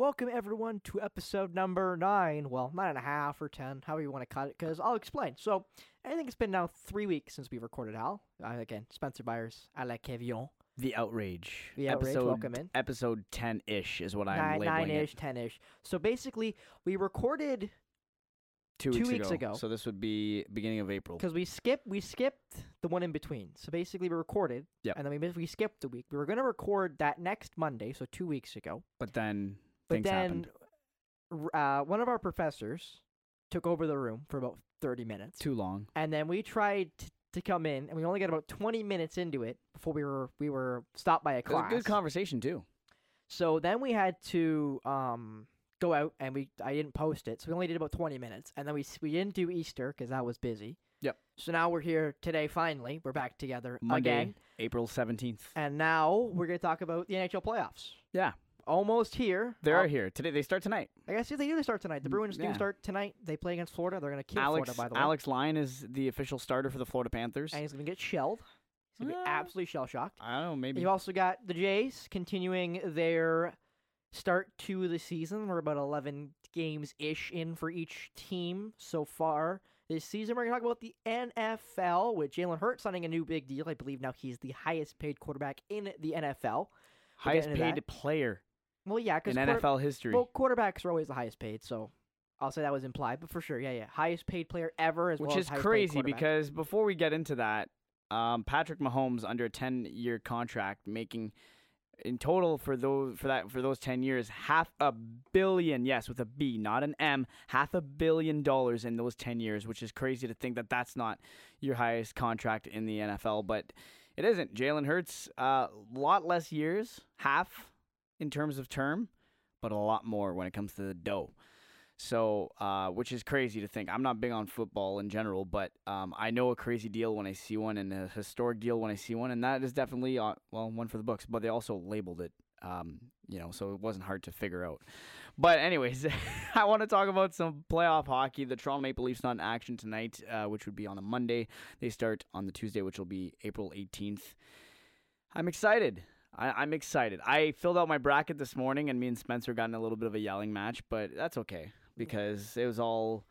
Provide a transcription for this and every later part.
Welcome everyone to episode number nine. Well, nine and a half or ten, however you want to cut it, because I'll explain. So, I think it's been now three weeks since we recorded Al. Uh, again, Spencer Byers, à la Kevion. The outrage. The outrage, Episode, welcome in. Episode ten ish is what I'm Nine, labeling nine-ish, it. ten-ish. So basically, we recorded Two, two weeks, weeks ago. ago. So this would be beginning of April. because we skipped we skipped the one in between. So basically, we recorded, Yep. and then we we skipped the week. We were gonna record that next Monday, so two weeks ago. But then But things then, uh, one of our professors took over the room for about thirty minutes. Too long. and then we tried t- to come in, and we only got about 20 minutes into it before we were we were stopped by a It was a class. good conversation too. so then we had to um go out, and we I didn't post it, so we only did about 20 minutes, and then we we didn't do Easter because that was busy. Yep. So now we're here today. Finally, we're back together Monday, again, April seventeenth. and now we're gonna talk about the NHL playoffs. Yeah, Almost here. they are here today. They start tonight. I guess they do They start tonight. The Mm, Bruins do start tonight. They play against Florida. They're gonna kill Alex Florida, by the way. Alex Lyon is the official starter for the Florida Panthers. and he's gonna get shelled. He's gonna Uh, be absolutely shell shocked. I don't know, maybe. You've also got the Jays continuing their start to the season. We're about 11 games ish in for each team so far this season. We're going to talk about the NFL with Jalen Hurts signing a new big deal. I believe now he's the highest paid quarterback in the NFL. Highest paid that. player Well, yeah, because in because NFL history. well, quarterbacks are always the highest paid, so I'll say that was implied, but for sure, yeah, yeah. Highest paid player ever as which well as is crazy because before we get into that, um, Patrick Mahomes under a ten year contract, making in total for those for that for those ten years half a billion, yes, with a B, not an M, half a billion dollars in those ten years, which is crazy to think that that's not your highest contract in the NFL, but it isn't. Jalen Hurts, a uh, lot less years, half in terms of term, but a lot more when it comes to the dough. So, uh, which is crazy to think. I'm not big on football in general, but um, I know a crazy deal when I see one and a historic deal when I see one, and that is definitely uh, well one for the books. But they also labeled it, um, you know, so it wasn't hard to figure out. But anyways, I want to talk about some playoff hockey. The Toronto Maple Leafs not in action tonight, uh, which would be on a Monday. They start on the Tuesday, which will be April 18th. I'm excited. I, I'm excited. I filled out my bracket this morning, and me and Spencer got in a little bit of a yelling match, but that's okay because it was all.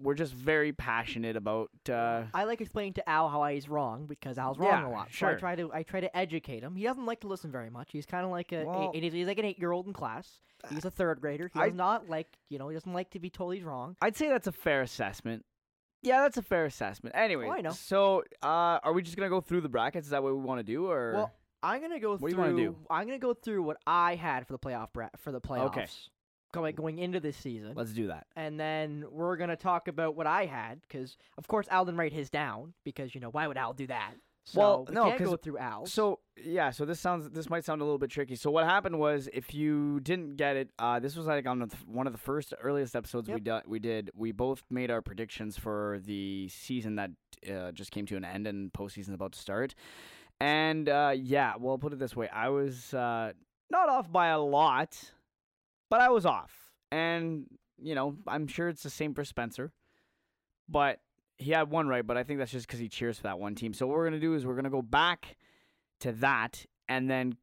We're just very passionate about. Uh, I like explaining to Al how he's wrong because Al's wrong Yeah, a lot. So I try to I try to educate him. He doesn't like to listen very much. He's kind of like a, Well- a- he's, like an eight year old in class. He's a third grader. He I- does not like you know he doesn't like to be told he's wrong. I'd say that's a fair assessment. Yeah, that's a fair assessment. Anyway, Oh, I know. so uh, are we just gonna go through the brackets? Is that what we want to do, or Well, I'm gonna go What do you through. wanna do? I'm gonna go through what I had for the playoff bra- for the playoffs. Okay. Going going into this season, let's do that. and then we're gonna talk about what I had because of course Al didn't write his down because you know why would Al do that? So Well, we no, can't 'cause- go through Al. So yeah, so this sounds this might sound a little bit tricky. So what happened was, if you didn't get it, uh, this was like on the, one of the first earliest episodes we did. We did. We both made our predictions for the season that uh, just came to an end and postseason's about to start. And uh, yeah, well, put it this way, I was uh, not off by a lot, but I was off. And you know, I'm sure it's the same for Spencer, but he had one right. But I think that's just because he cheers for that one team. So what we're gonna do is we're gonna go back to that and then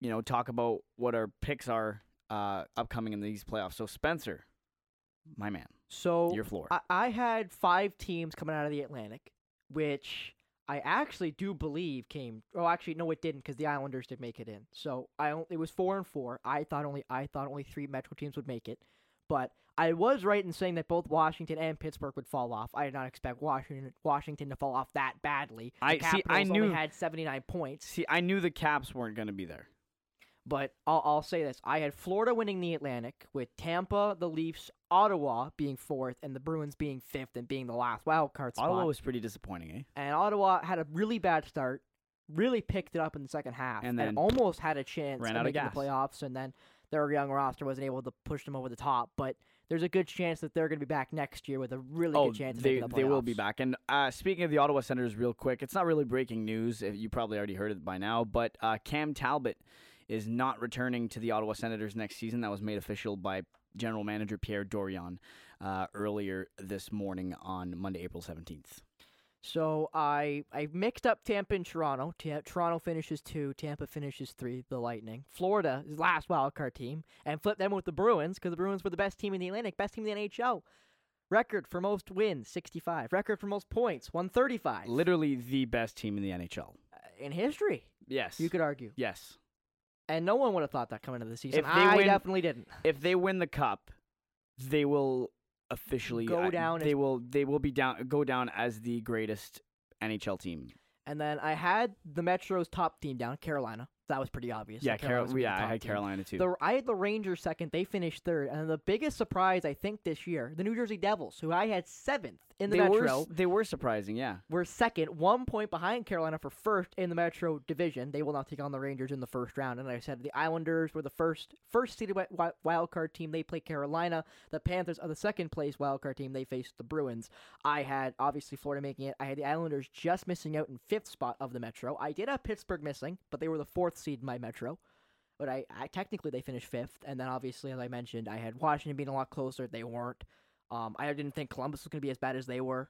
you know talk about what our picks are uh upcoming in these playoffs. So Spencer, my man, so your floor. I, I had five teams coming out of the Atlantic, which I actually do believe came. Oh, actually, no, it didn't because the Islanders did make it in. So I on- it was four and four. I thought only I thought only three Metro teams would make it, but I was right in saying that both Washington and Pittsburgh would fall off. I did not expect Washington Washington to fall off that badly. The I- see, I Capitals only knew- had seventy nine points. See, I knew the Caps weren't gonna be there. But I'll, I'll say this: I had Florida winning the Atlantic, with Tampa, the Leafs, Ottawa being fourth, and the Bruins being fifth and being the last wild card spot. Ottawa was pretty disappointing, eh? and Ottawa had a really bad start, really picked it up in the second half, And then almost had a chance ran of out of gas. the playoffs. And then their young roster wasn't able to push them over the top. But there's a good chance that they're going to be back next year with a really oh, good chance of they the they will be back. And uh, speaking of the Ottawa Senators, real quick, it's not really breaking news. You probably already heard it by now, but uh, Cam Talbot is not returning to the Ottawa Senators next season. That was made official by General Manager Pierre Dorion uh, earlier this morning on Monday, April seventeenth. So I I mixed up Tampa and Toronto. Ta- Toronto finishes two, Tampa finishes three. The Lightning. Florida is last wild card team, and flip them with the Bruins because the Bruins were the best team in the Atlantic, best team in the NHL. Record for most wins, 65. Record for most points, 135. Literally the best team in the NHL. Uh, in history, Yes. you could argue. yes. And no one would have thought that coming into the season. If they I win- definitely didn't. If they win the cup, they will officially Go I- down They as- will. They will be down. Go down as the greatest NHL team. And then I had the Metro's top team down, Carolina. That was pretty obvious. Yeah, that Carol. Carolina's gonna be Yeah, the I top had team. Carolina too. The, I had the Rangers second. They finished third. And the biggest surprise, I think, this year, the New Jersey Devils, who I had seventh in the they were. Metro, s- They were surprising. Yeah. We're second, one point behind Carolina for first in the Metro division. They will not take on the Rangers in the first round. And I said the Islanders were the first first seeded wi- wi- wild card team. They play Carolina. The Panthers are the second place wild card team. They faced the Bruins. I had obviously Florida making it. I had the Islanders just missing out in fifth spot of the Metro. I did have Pittsburgh missing, but they were the fourth seed in my Metro. But I, I technically they finished fifth, and then obviously as I mentioned, I had Washington being a lot closer. They weren't. Um, I didn't think Columbus was going to be as bad as they were.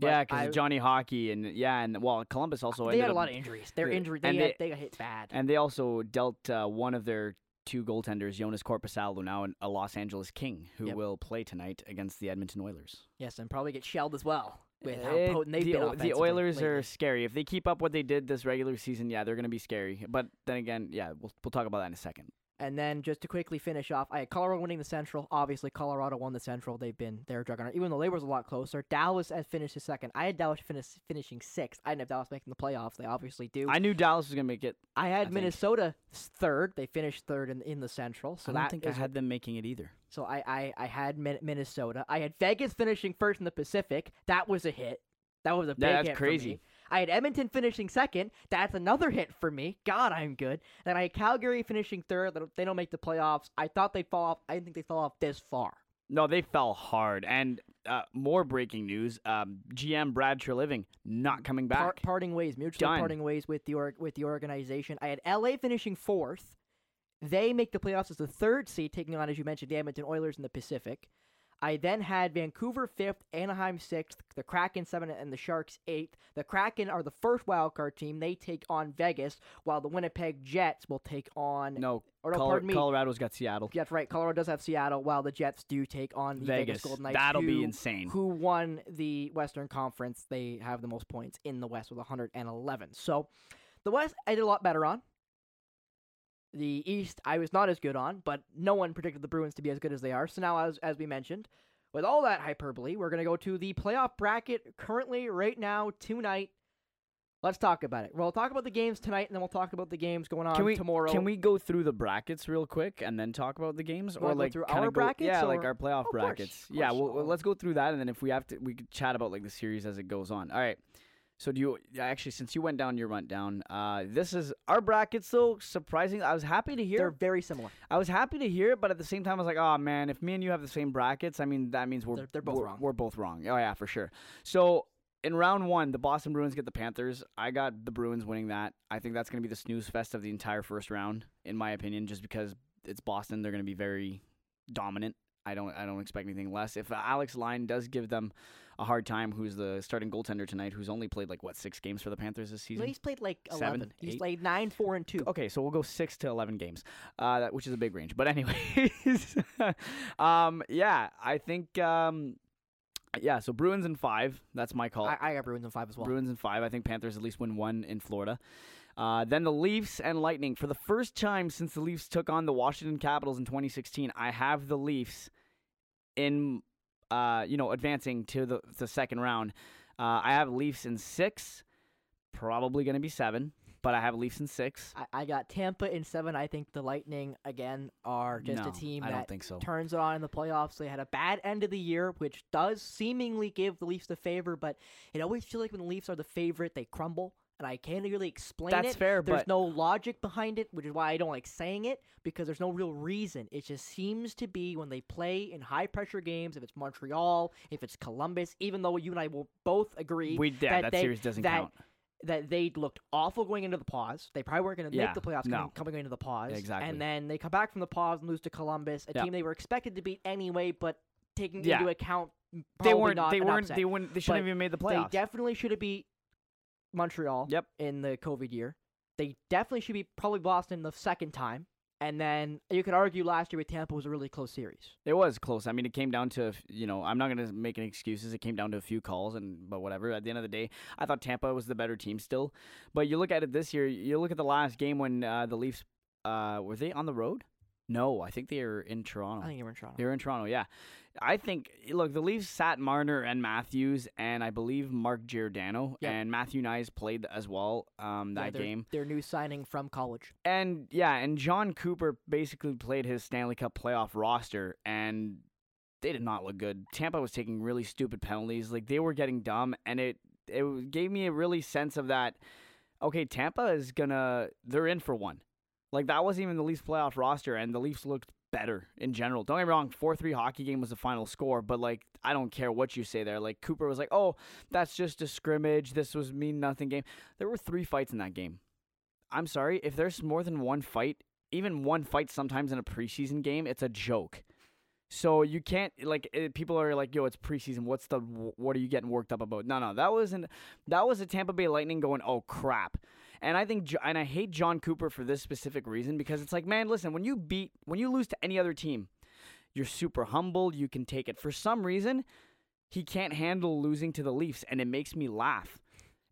Yeah, because Johnny Hockey and yeah, and well, Columbus also they had a lot of injuries. Their injury, they, and had, they- they got hit bad. And they also dealt uh, one of their two goaltenders, Joonas Korpisalo, now a Los Angeles King, who Yep. will play tonight against the Edmonton Oilers. yes, and probably get shelled as well with how Eh, potent they've the, been. The Oilers are scary. If they keep up what they did this regular season, yeah, they're going to be scary. But then again, yeah, we'll we'll talk about that in a second. And then just to quickly finish off, I had Colorado winning the Central. Obviously, Colorado won the Central. They've been their juggernaut, even though they was a lot closer. Dallas had finished second. I had Dallas finish, finishing sixth. I didn't have Dallas making the playoffs. They obviously do. I knew Dallas was going to make it. I had think. Minnesota s- third. They finished third in in the Central. So I don't think I had them making it either. So I, I, I had Min- Minnesota. I had Vegas finishing first in the Pacific. That was a hit. That was a big Yeah, that's hit crazy. I had Edmonton finishing second. That's another hit for me. God, I'm good. Then I had Calgary finishing third. They don't- make the playoffs. I thought they'd fall off. I didn't think they fell off this far. No, they fell hard. And uh, more breaking news: um, GM Brad Treliving not coming back. Par- parting ways, mutually Done. parting ways with the org- with the organization. I had LA finishing fourth. They make the playoffs as the third seed, taking on, as you mentioned, the Edmonton Oilers in the Pacific. I then had Vancouver fifth, Anaheim sixth, the Kraken seventh, and the Sharks eighth. The Kraken are the first wild card team. They take on Vegas, while the Winnipeg Jets will take on. no, or no, Colo- pardon me. Colorado's got Seattle. That's right. Colorado does have Seattle, while the Jets do take on the Vegas, Vegas. Golden Knights. That'll be insane. Who won the Western Conference? They have the most points in the West with 111. So the West, I did a lot better on. The East, I was not as good on, but no one predicted the Bruins to be as good as they are. So now, as as we mentioned, with all that hyperbole, we're gonna go to the playoff bracket currently, right now, tonight. Let's talk about it. We'll talk about the games tonight, and then we'll talk about the games going on Can we tomorrow. Can we go through the brackets real quick and then talk about the games, or go like through our go- brackets, Yeah, like our playoff Of course, brackets. yeah, course. well, well, let's go through that, and then if we have to, we could chat about like the series as it goes on. All right. So do you actually since you went down your rundown? Uh, this is our brackets though. Surprising, I was happy to hear. They're very similar. I was happy to hear it, but at the same time, I was like, oh man, if me and you have the same brackets, I mean that means we're They're- they're both we're, wrong. We're both wrong. Oh yeah, for sure. So in round one, the Boston Bruins get the Panthers. I got the Bruins winning that. I think that's going to be the snooze fest of the entire first round, in my opinion, just because it's Boston. They're going to be very dominant. I don't I don't expect anything less. If Alex Lyon does give them a hard time, who's the starting goaltender tonight, who's only played like what six games for the Panthers this season? he's played like Seven, 11. He's played 9, 4, and 2. Okay, so we'll go six to eleven games, uh, which is a big range. But anyways, um, yeah, I think, um, yeah. So Bruins in five. That's my call. I, I got Bruins in 5 as well. Bruins in five. I think Panthers at least win one in Florida. Uh, then the Leafs and Lightning. For the first time since the Leafs took on the Washington Capitals in 2016, I have the Leafs in, uh, you know, advancing to the, the second round. Uh, I have Leafs in six, probably going to be seven, but I have Leafs in six. I, I got Tampa in 7. I think the Lightning, again, are just no, a team I that don't think so. turns it on in the playoffs. They had a bad end of the year, which does seemingly give the Leafs the favor, but it always feels like when the Leafs are the favorite, they crumble. And I can't really explain That's it. fair, There's but no logic behind it, which is why I don't like saying it because there's no real reason. It just seems to be when they play in high pressure games, if it's Montreal, if it's Columbus, even though you and I will both agree we yeah, that that, they- series doesn't that count. that they looked awful going into the pause. They probably weren't going to Yeah, make the playoffs no. coming, coming into the pause. Exactly. And then they come back from the pause and lose to Columbus, a Yeah. team they were expected to beat anyway, but taking into account m- They probably weren't. They weren't. They wouldn't. They shouldn't have even made the playoffs. They definitely should have beat Montreal. Yep. In the COVID year, they definitely should be probably Boston the second time, and then you could argue last year with Tampa was a really close series. It was close. I mean, it came down to you know I'm not gonna make any excuses. It came down to a few calls and but whatever. At the end of the day, I thought Tampa was the better team still. But you look at it this year. You look at the last game when uh, the Leafs uh, were they on the road? No, I think they were in Toronto. I think they were in Toronto. They were in Toronto. Yeah, I think look the Leafs sat Marner and Matthews and I believe Mark Giordano Yeah. and Matthew Knies played as well um, Yeah, that their- game. Their new signing from college. And yeah, and Jon Cooper basically played his Stanley Cup playoff roster, and they did not look good. Tampa was taking really stupid penalties, like they were getting dumb, and it it gave me a really sense of that. Okay, Tampa is gonna they're in for one. Like that wasn't even the Leafs playoff roster, and the Leafs looked better in general. Don't get me wrong, four three hockey game was the final score, but like I don't care what you say there. Like Cooper was like, oh, that's just a scrimmage. This was mean nothing game. There were three fights in that game. I'm sorry, if there's more than one fight, even one fight sometimes in a preseason game, it's a joke. So you can't like eh, people are like, "Yo, it's preseason. What's the what are you getting worked up about?" No, no, that wasn't that was a Tampa Bay Lightning going, "Oh crap." And I think and I hate Jon Cooper for this specific reason because it's like, man, listen, when you beat when you lose to any other team, you're super humble, you can take it. For some reason, he can't handle losing to the Leafs and it makes me laugh.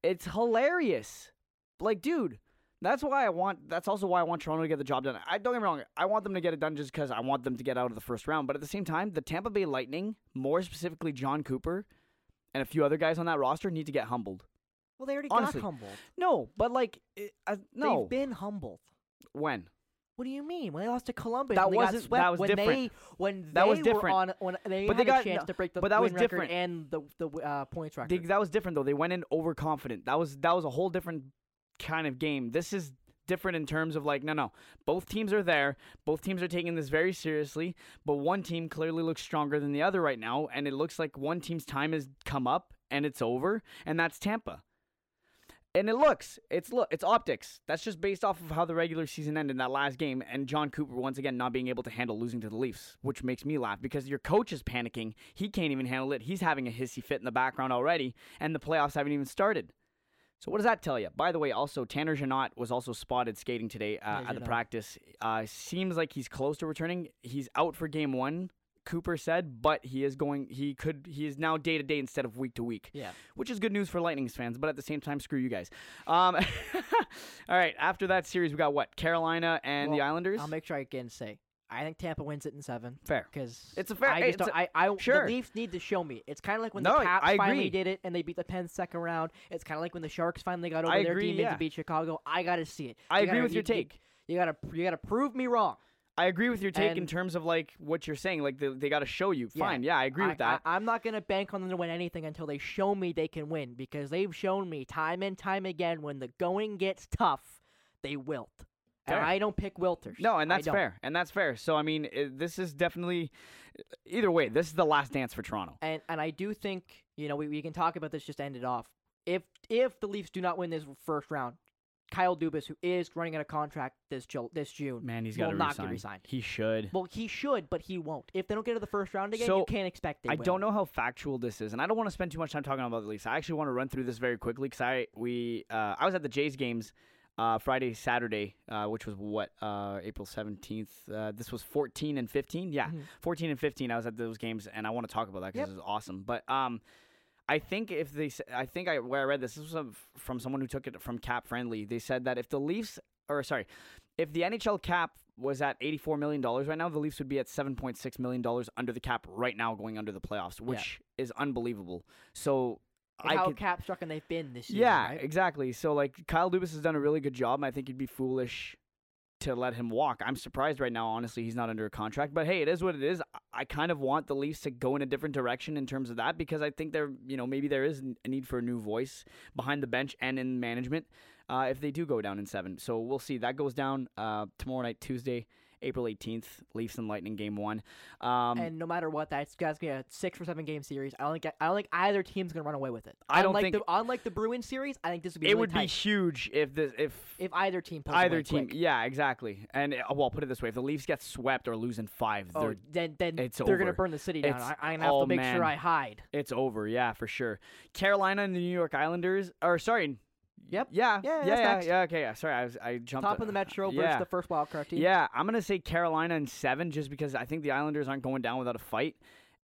It's hilarious. Like, dude, that's why I want. That's also why I want Toronto to get the job done. I don't get me wrong. I want them to get it done just because I want them to get out of the first round. But at the same time, the Tampa Bay Lightning, more specifically Jon Cooper, and a few other guys on that roster, need to get humbled. Well, they already Honestly, got humbled. No, but like, it, uh, no. They've been humbled. when? What do you mean? When they lost to Columbus, That when they got wasn't- swept, that was when different. they when That was they different. were on when they But had they got- a chance no, to break the but that was different. and the the uh, points record. They, that was different though. They went in overconfident. That was that was a whole different kind of game. This is different in terms of like no no. Both teams are there. Both teams are taking this very seriously, but one team clearly looks stronger than the other right now and it looks like one team's time has come up and it's over and that's Tampa. And it looks, it's look, it's optics. That's just based off of how the regular season ended in that last game, and Jon Cooper once again not being able to handle losing to the Leafs, which makes me laugh because your coach is panicking. He can't even handle it. He's having a hissy fit in the background already, and the playoffs haven't even started. So what does that tell you? By the way, also Tanner Jeannot was also spotted skating today uh, Yeah, at the Jeannot. practice. Uh, seems like he's close to returning. He's out for game one. Cooper said, but he is going. He could. He is now day to day instead of week to week yeah. which is good news for Lightning's fans, but at the same time, screw you guys. Um, all right, after that series, we got what? Carolina and the Islanders? I'll make sure I can say I think Tampa wins it in seven Fair. because It's a fair- I just a- I I sure. the Leafs need to show me. It's kind of like when No, the Caps I finally agree. did it and they beat the Pens second round. It's kind of like when the Sharks finally got over I their agree, demons yeah. to beat Chicago. I gotta see it. I You agree gotta- with your you- you- take. You gotta you gotta prove me wrong. I agree with your take in terms of like what you're saying. Like the, they got to show you. Fine, yeah, I agree with that. I, am not gonna bank on them to win anything until they show me they can win because they've shown me time and time again when the going gets tough, they wilt. And I don't pick wilters. no, and that's fair, and that's fair. So I mean, it, this is definitely. Either way, this is the last dance for Toronto. And and I do think you know we, we can talk about this just to end it off. If if the Leafs do not win this first round, Kyle Dubas, who is running out of contract this Ju- this June, Man, he's got to not resign. get resigned. He should. Well, he should, but he won't. If they don't get to the first round again, So, you can't expect they I will. don't know how factual this is, and I don't want to spend too much time talking about the Leafs. I actually want to run through this very quickly because I we uh, I was at the Jays games uh, Friday, Saturday, uh, which was what uh, April seventeenth. Uh, this was fourteen and fifteen. Yeah, Mhm. fourteen and fifteen. I was at those games, and I want to talk about that because Yep. it was awesome. But um, I think if they, I think I where I read this, this was from someone who took it from Cap Friendly. They said that if the Leafs, or sorry, if the NHL cap was at eighty-four million dollars right now, the Leafs would be at seven point six million dollars under the cap right now, going under the playoffs, which is unbelievable. So I how could, cap and they've been this year. yeah, right? exactly. So like Kyle Dubas has done a really good job. and I think it'd be foolish to let him walk. I'm surprised right now. Honestly, he's not under a contract. But hey, it is what it is. I- kind of want the Leafs to go in a different direction in terms of that because I think there, you know, maybe there is a need for a new voice behind the bench and in management uh, if they do go down in seven. So we'll see. That goes down uh, tomorrow night, Tuesday. April 18th, Leafs and Lightning game one. Um, and no matter what, that's that's gonna be a six or seven game series. I don't think I don't think either team's gonna run away with it. I don't unlike think- the unlike the Bruins series. I think this would be it really would be huge if the if if either team either team, quick. yeah, exactly. And uh, well, put it this way: if the Leafs get swept or lose in five, Oh, they're then then it's they're gonna burn the city down. It's- I, I'm gonna have oh, to make man. sure I hide. it's over. Yeah, for sure. Carolina and the New York Islanders, or sorry, Yep. yeah, Yeah, yeah, yeah, yeah. Okay, yeah. Sorry, I was I jumped Top of the Metro versus the first wild card team. Yeah, I'm gonna say Carolina in seven, just because I think the Islanders aren't going down without a fight.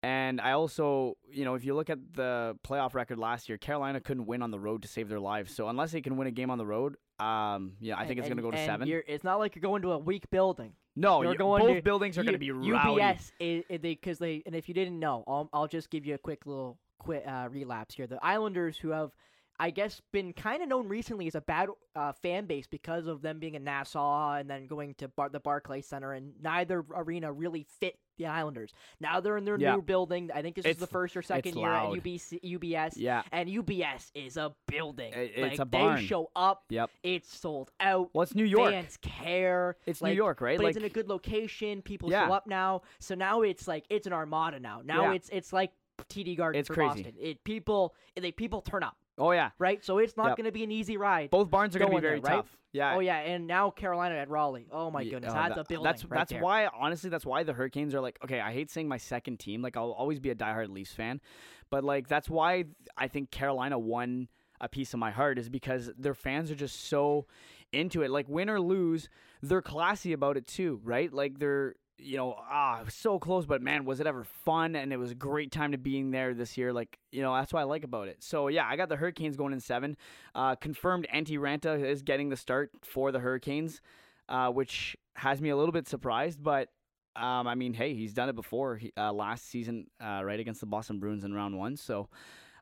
And I also, you know, if you look at the playoff record last year, Carolina couldn't win on the road to save their lives. So unless they can win a game on the road, um, yeah, I think it's gonna go to and seven. It's not like you're going to a weak building. No, you're you- going both to- buildings are gonna be rowdy. UBS because they and if you didn't know, I'll, I'll just give you a quick little quick uh, relapse here. The Islanders, who have I guess been kind of known recently as a bad uh, fan base because of them being in Nassau and then going to Bar- the Barclays Center, and neither arena really fit the Islanders. Now they're in their Yeah. new building. I think this is the first or second year loud. at UBC, UBS. Yeah. And UBS is a building. I- it's like, a barn. They show up. Yep. It's sold out. Well, it's New York. Fans care. It's like, New York, right? But like it's in a good location. People Yeah. show up now. So now it's like it's an armada now. Now Yeah. it's it's like TD Garden It's for crazy. Boston. It people they people turn up, oh yeah, right? So it's not Yep. going to be an easy ride. both barns are gonna be Going there, very right? tough. Yeah. Oh yeah, and now Carolina at Raleigh. Oh my Ye- goodness, uh, that's that- a building. That's right that's there. why honestly that's why the Hurricanes are like okay. I hate saying my second team. Like I'll always be a diehard Leafs fan, but like that's why I think Carolina won a piece of my heart is because their fans are just so into it. Like win or lose, they're classy about it too, right? Like they're you know ah so close, but man was it ever fun and it was a great time to being there this year. Like you know that's what I like about it. So yeah, I got the Hurricanes going in seven. Uh, confirmed Antti Raanta is getting the start for the Hurricanes uh, which has me a little bit surprised. But um, I mean, hey, he's done it before he, uh, last season, uh, right against the Boston Bruins in round one. So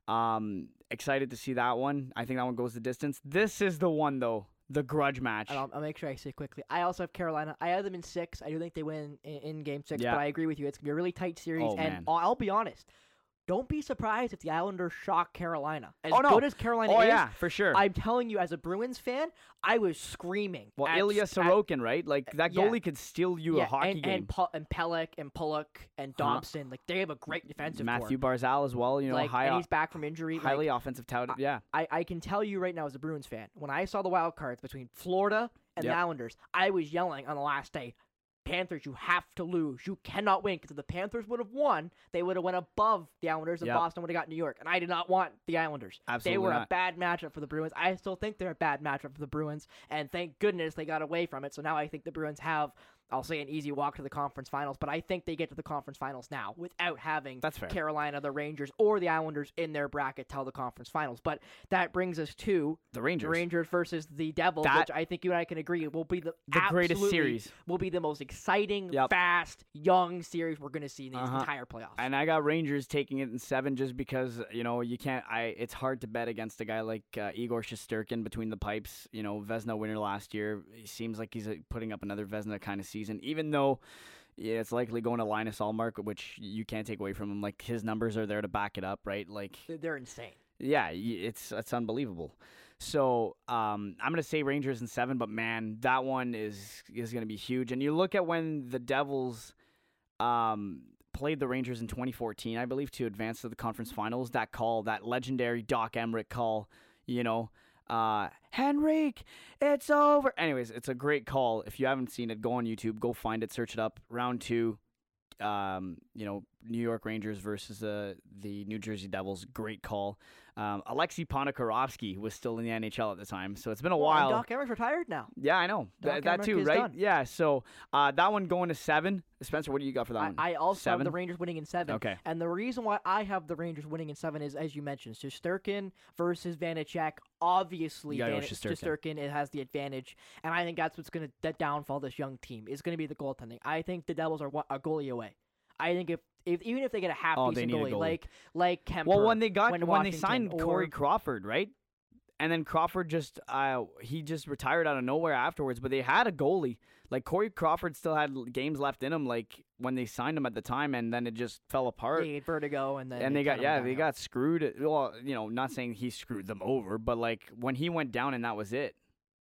um, excited to see that one. I think that one goes the distance. This is the one though, the grudge match. I'll, I'll make sure I say it quickly. I also have Carolina. I have them in six. I do think they win in, in game six, Yeah. but I agree with you. It's gonna be a really tight series. Oh, and man. I'll, I'll be honest. Don't be surprised if the Islanders shock Carolina. As Oh, no. good as Carolina oh is, yeah, for sure. I'm telling you, as a Bruins fan, I was screaming. well, at, Ilya at- Sorokin, right? Like that yeah. goalie could steal you yeah, a hockey and, game. And, Pu- and Pelech and Pulock and Huh. Dobson, like they have a great defensive Matthew core. Barzal as well. You know, like, high, and he's back from injury. like, highly offensive touted. Yeah, I, I can tell you right now as a Bruins fan, when I saw the wild cards between Florida and Yep. the Islanders, I was yelling on the last day, Panthers, you have to lose. You cannot win. Because if the Panthers would have won, they would have went above the Islanders and Yep. Boston would have got New York. And I did not want the Islanders. absolutely. they were a bad matchup for the Bruins. I still think they're a bad matchup for the Bruins. And thank goodness they got away from it. So now I think the Bruins have, I'll say, an easy walk to the conference finals. But I think they get to the conference finals now without having That's fair. Carolina, the Rangers, or the Islanders in their bracket till the conference finals. But that brings us to the Rangers, the Rangers, versus the Devils, That- which I think you and I can agree will be the, the greatest series. Will be the most exciting, Yep. fast, young series we're going to see in the Uh-huh. entire playoffs. And I got Rangers taking it in seven just because you know you can't. I it's hard to bet against a guy like uh, Igor Shesterkin between the pipes. You know, Vezina winner last year. He seems like he's uh, putting up another Vezina kind of season, even though. Yeah, it's likely going to Linus Ullmark, which you can't take away from him. Like his numbers are there to back it up, right? Like, They're- insane. yeah, it's it's unbelievable. So um, I'm gonna say Rangers in seven, but man, that one is is gonna be huge. And you look at when the Devils um, played the Rangers in 2014, I believe, to advance to the conference finals. That call, that legendary Doc Emrick call, you know, uh, Henrique, it's over. Anyways, it's a great call. If you haven't seen it, go on YouTube, go find it, search it up. Round two, um, you know, New York Rangers versus uh, the New Jersey Devils. Great call. Um, Alexei Ponikarovsky was still in the NHL at the time, so it's been a Well, while. Doc Emrick retired now. yeah, I know Th- that too, right? done. Yeah, so uh, that one going to seven. Spencer, what do you got for that I, one? I also have Seven? the Rangers winning in seven. Okay. And the reason why I have the Rangers winning in seven is, as you mentioned, Sturkin versus Vanecek. Obviously, Van-. Shesterkin, it has the advantage, and I think that's what's going to that downfall this young team is going to be the goaltending. I think the Devils are a goalie away. I think if, if even if they get a half Oh, decent goalie, goalie. like like Kuemper, well, when they got when when, they signed Corey Crawford, right? And then Crawford just uh, he just retired out of nowhere afterwards. But they had a goalie. Like Corey Crawford still had games left in him. Like when they signed him at the time, and then it just fell apart. they had vertigo, and then and they got yeah they got screwed. Well, you know, not saying he screwed them over, but like when he went down and that was it.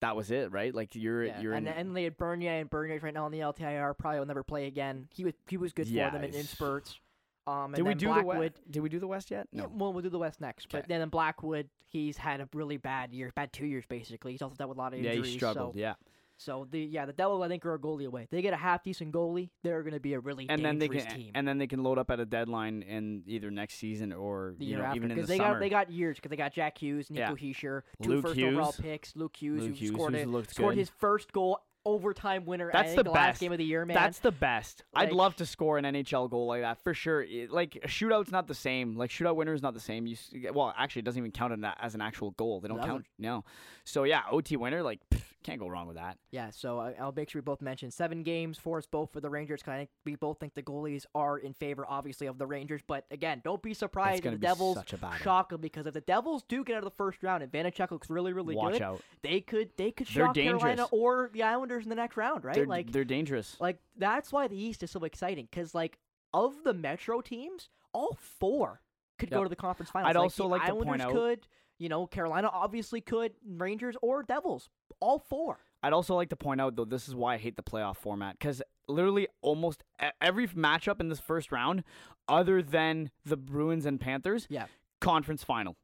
That was it, right? Like you're Yeah, you're and in and they had Bernier and Bernier's right now on the LTIR. Probably will never play again. He was he was good Yeah, for them in, in spurts. Um, and Did we do the West? Did we do the West yet? Yeah, No. well, we'll do the West next. But Okay. then in Blackwood, he's had a really bad year, bad two years basically. He's also dealt with a lot of injuries. Yeah, he struggled. So, yeah, so the yeah, the Devils I think are a goalie away. They get a half decent goalie, they're going to be a really and then they can team. and then they can load up at a deadline in either next season or the you year know after, even in the because they summer. got they got years because they got Jack Hughes, Yeah. Nico Hischier, two Luke first overall picks, Luke Hughes, Luke who Hughes, scored it, scored good. his first goal overtime winner. That's the the last best. game of the year, man. That's the best. I'd love to score an NHL goal like that for sure. It- like a shootout's not the same. Like shootout winner is not the same. You well, actually, it doesn't even count as an actual goal. They don't count. No. So yeah, OT winner, like pff, can't go wrong with that. Yeah, so I, I'll make sure we both mention seven games for us both for the Rangers. Kind of, we both think the goalies are in favor, obviously, of the Rangers. But again, don't be surprised if the Devils such a battle. shock them because if the Devils do get out of the first round and Vanecek looks really, really Watch good, out. they could they could They're shock Carolina or the Islanders in the next round, right? They're like they're dangerous. like that's why the East is so exciting because like of the Metro teams, all four could go to the conference finals. I'd like, also like to Islanders point out- could, you know, Carolina obviously could, Rangers or Devils, all four. I'd also like to point out though this is why I hate the playoff format because literally almost every matchup in this first round, other than the Bruins and Panthers, Yeah. conference final.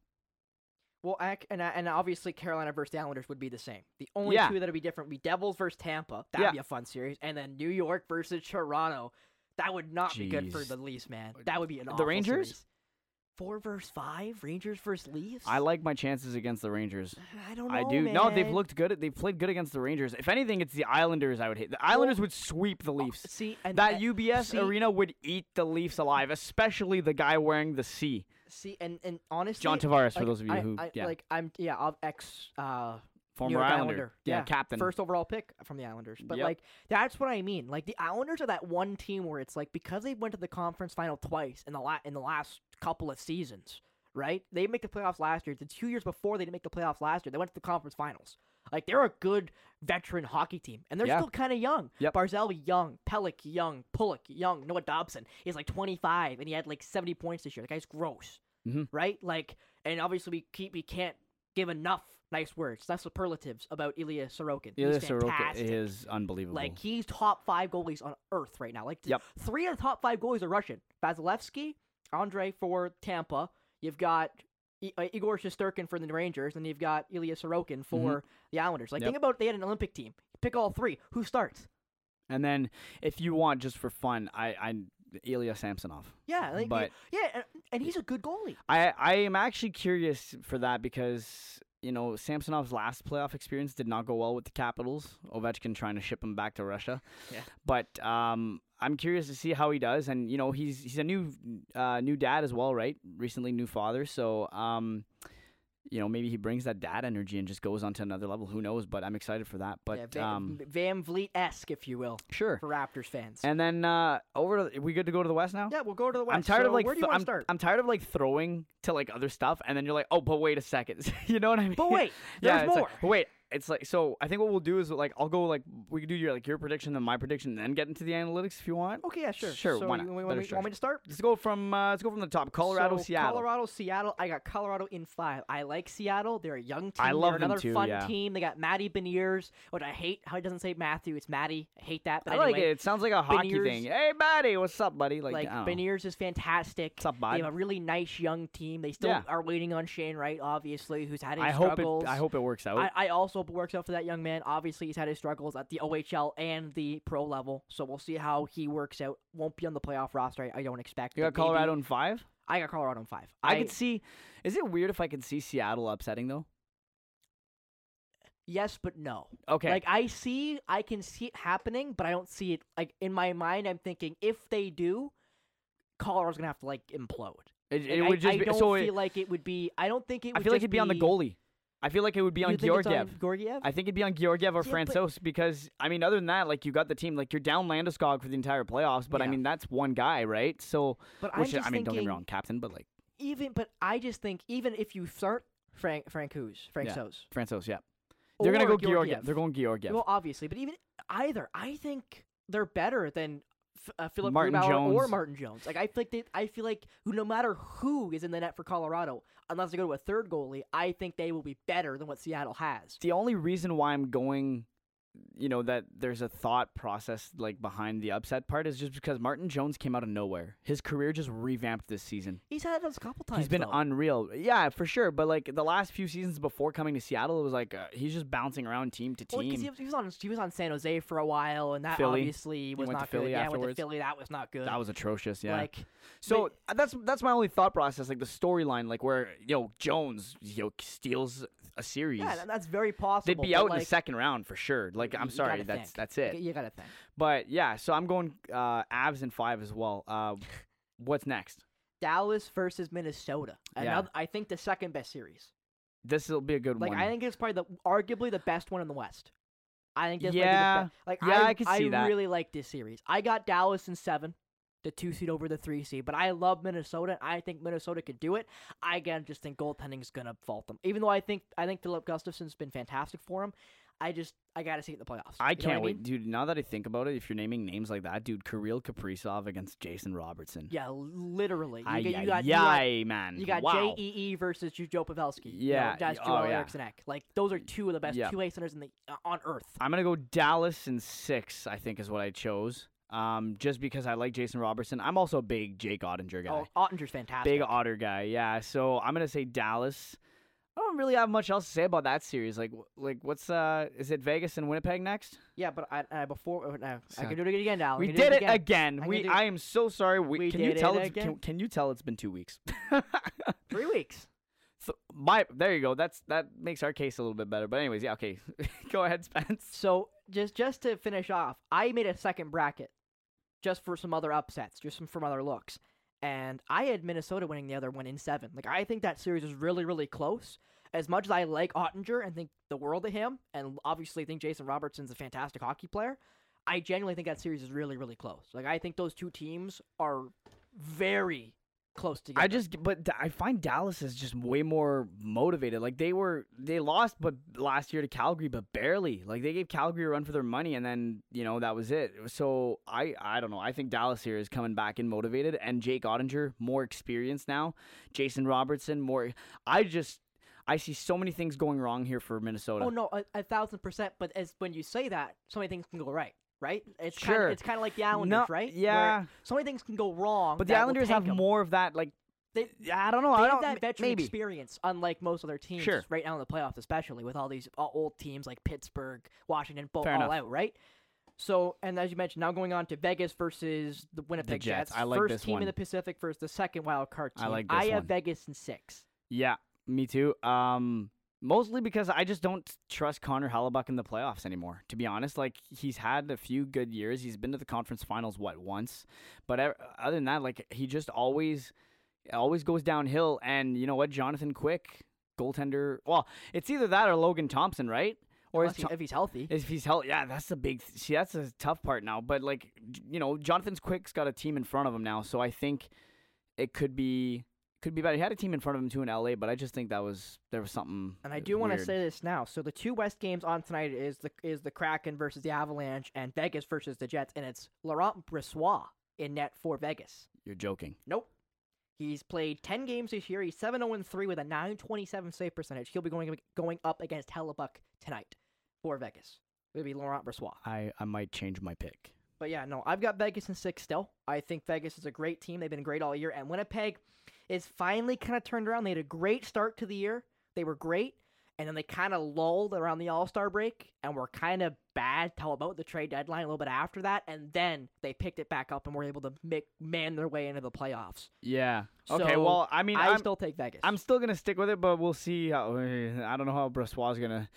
Well, and and obviously Carolina versus the Islanders would be the same. The only Yeah. two that'd be different would be Devils versus Tampa. That'd Yeah. be a fun series, and then New York versus Toronto. That would not be good for the Leafs, man. That would be an The Rangers? series. Four versus five, Rangers versus Leafs. I like my chances against the Rangers. I don't know. I do. No, they've looked good. They've played good against the Rangers. If anything, it's the Islanders I would hate. The Islanders would sweep the Leafs. See, and That and- UBS see- arena would eat the Leafs alive, especially the guy wearing the C. see, and and honestly, John Tavares, for those of you I, who, I, yeah, like I'm, yeah, I'm ex, uh, former Islander, Islander. yeah, captain. First overall pick from the Islanders. But Yep. like that's what I mean. Like the Islanders are that one team where it's like because they went to the conference final twice in the la- in the last couple of seasons, right? They make the playoffs last year. The two years before they didn't make the playoffs last year, they went to the conference finals. Like they're a good veteran hockey team, and they're Yeah. still kind of young. Yep. Barzal young, Pelech young, Pulock young, Noah Dobson is like 25, and he had like 70 points this year. The guy's gross, Mhm. right? Like, and obviously we keep we can't give enough nice words, that's superlatives about Ilya Sorokin. Ilya He's Sorokin fantastic. is unbelievable. Like he's top five goalies on earth right now. Like Yep. three of the top five goalies are Russian. Vasilevskiy, Andrei for Tampa. You've got I- uh, Igor Shesterkin for the Rangers, and you've got Ilya Sorokin for the Islanders. Like Mm-hmm. Yep. think about they had an Olympic team. Pick all three. Who starts? and then if you want just for fun, I I Ilya Samsonov. Yeah, like, But- yeah, and, and he's a good goalie. I I am actually curious for that because you know Samsonov's last playoff experience did not go well with the Capitals. Ovechkin trying to ship him back to Russia. Yeah. But um, I'm curious to see how he does, and you know he's he's a new uh, new dad as well, right? Recently new father, so um, you know maybe he brings that dad energy and just goes on to another level. Who knows? But I'm excited for that. But yeah, Van, um, VanVleet esque, if you will, sure. for Raptors fans. And then uh, over, to, we good to go to the West now? yeah, we'll go to the West. I'm tired So of like where do you th- want I'm, to start? I'm tired of like throwing to like other stuff, and then you're like, oh, but wait a second, you know what I mean? but wait, there's more. like, but wait, it's like so. I think what we'll do is like I'll go like we could do your like your prediction, then my prediction, and then get into the analytics if you want. okay, yeah, sure. Sure, So why you, not? Better want me- want me to start? Let's go from uh, let's go from the top. Colorado, So, Seattle. Colorado, Seattle. I got Colorado in five. I like Seattle. They're a young team. I love They're them another too, fun yeah. team. They got Matty Beniers, which I hate how he doesn't say Matthew. It's Matty. I hate that. But I like it. It sounds like a hockey Beniers- thing. Hey, buddy, what's up, buddy? Like, Like, I don't know. Beniers is fantastic. what's up, They bud? have a really nice young team. They still Yeah. are waiting on Shane Wright, obviously, who's had his I hope it. I hope it works out. I, I also hope it works out for that young man. Obviously, he's had his struggles at the OHL and the pro level, so we'll see how he works out. Won't be on the playoff roster, I, I don't expect. you got but maybe- Colorado in five. I got Colorado in five. I, could see. Is it weird if I could see Seattle upsetting though? yes, but no. Okay. Like I see, I can see it happening, but I don't see it. Like in my mind, I'm thinking if they do, Colorado's gonna have to like implode. it, it Like, would I, just I be don't so. it- feel like it would be. I don't think it. I feel like it'd be on the goalie. I feel like it would be on Georgiev. on Georgiev. I think it'd be on Georgiev or Yeah, Francois because I mean, other than that, like you got the team, like you're down Landeskog for the entire playoffs, but I mean that's one guy, right? So, but which I mean, don't get me wrong, captain, but like Even, but I just think even if you start Frank Francouz, Frank Yeah. Sos, Francois, yeah, they're gonna go Georgiev. Georgiev. They're going Georgiev. Well, obviously, but even either, I think they're better than uh, Philip Martin Grubauer or Martin Jones. Like I feel like they, I feel like who, no matter who is in the net for Colorado, unless they go to a third goalie, I think they will be better than what Seattle has. the only reason why I'm going, you know, that there's a thought process like behind the upset part is just because Martin Jones came out of nowhere. His career just revamped this season. He's had those a couple times. He's been though. unreal. Yeah, for sure. But like the last few seasons before coming to Seattle, it was like uh, he's just bouncing around team to Well, team. he, was- he was on he was on San Jose for a while, and that Philly. obviously was went to not Philly good. Yeah, went to Philly. That was not good. that was atrocious. Yeah. like so uh, that's that's my only thought process. Like the storyline, like where you know Jones, you know, steals a series. yeah, that's very possible. They'd be out like, in the second round for sure. Like I'm sorry, that's think. that's it. You gotta think. But yeah, so I'm going uh Avs in five as well. Uh, what's next? Dallas versus Minnesota. Yeah. I think the second best series. This will be a good Like one. I think it's probably the arguably the best one in the West. I think this Yeah. might be the best. Like Yeah, I, I could see that. really like this series. I got Dallas in seven, the two seed over the three seed, but I love Minnesota. I think Minnesota could do it. I again just think goaltending is gonna fault them. Even though I think I think Filip Gustavsson's been fantastic for him, I just I gotta see it in the playoffs. I You can't wait, mean? dude. Now that I think about it, if you're naming names like that, dude, Kirill Kaprizov against Jason Robertson. Yeah, literally. You, Ay, get, you ay, got you got, ay, man. you got wow. JEE versus Joe Pavelski. Yeah, you know, that's y- oh, yeah. Like those are two of the best Yeah. two A centers in the uh, on earth. I'm gonna go Dallas in six. I think is what I chose. Um, just because I like Jason Robertson. I'm also a big Jake Oettinger guy. Oh, Oettinger's fantastic. big Otter guy. Yeah. So I'm gonna say Dallas. I don't really have much else to say about that series. Like, like what's uh, is it Vegas and Winnipeg next? Yeah, but I, I before uh, no, I can do it again now. We did it again. I We, can I am so sorry. We, We can you tell? it It's, can, again. can you tell it's been two weeks? Three weeks. So, my there you go. That's that makes our case a little bit better. But anyways, yeah, okay. go ahead, Spence. So just just to finish off, I made a second bracket, just for some other upsets, just some from other looks, and I had Minnesota winning the other one in seven. Like I think that series is really really close. As much as I like Oettinger and think the world of him, and obviously think Jason Robertson's a fantastic hockey player, I genuinely think that series is really really close. Like I think those two teams are very close together. I just, but I find Dallas is just way more motivated. Like they were, they lost, but last year to Calgary, but barely. Like they gave Calgary a run for their money, and then you know that was it. So I, I don't know. I think Dallas here is coming back and motivated, and Jake Oettinger more experienced now. Jason Robertson more. I just, I see so many things going wrong here for Minnesota. Oh no, a, a thousand percent. But as when you say that, so many things can go right, right? It's Sure. Kind of, it's kind of like the Islanders, No, right? Where yeah. so many things can go wrong. but the Islanders have have 'em. more of that. Like They- I don't know. They I have don't. that veteran maybe. experience, unlike most other teams Sure. right now in the playoffs, especially with all these old teams like Pittsburgh, Washington, both Fair all enough. out, right? So, and as you mentioned, now going on to Vegas versus the Winnipeg Jets. I like First team one. in the Pacific versus the second wild card I team. like I this have one. Vegas in six. Yeah, me too. Um, mostly because I just don't trust Connor Hellebuyck in the playoffs anymore. To be honest, like he's had a few good years. He's been to the conference finals what once, but other than that, like he just always, always goes downhill. And you know what, Jonathan Quick, goaltender. Well, it's either that or Logan Thompson, right? Or he- if he's healthy. if he's healthy, yeah, that's the big. See, that's a tough part now. But like, you know, Jonathan's Quick's got a team in front of him now, so I think it could be could be better. He had a team in front of him too in LA, but I just think that was there was something. And I do want to say this now. So the two West games on tonight is the is the Kraken versus the Avalanche and Vegas versus the Jets, and it's Laurent Brossoit in net for Vegas. you're joking. Nope. He's played 10 games this year. He's 7 0 3 with a 927 save percentage. He'll be going going up against Hellebuyck tonight for Vegas. It'll be Laurent Brossoit. I I might change my pick. But yeah, no, I've got Vegas in six still. I think Vegas is a great team. They've been great all year. And Winnipeg is finally kind of turned around. They had a great start to the year. They were great. And then they kind of lulled around the All Star break and were kind of bad till about the trade deadline a little bit after that. And then they picked it back up and were able to make, man their way into the playoffs. Yeah. Okay. Well, I mean, I I'm still take Vegas. I'm still gonna stick with it, but we'll see how. I don't know how Brossoit gonna.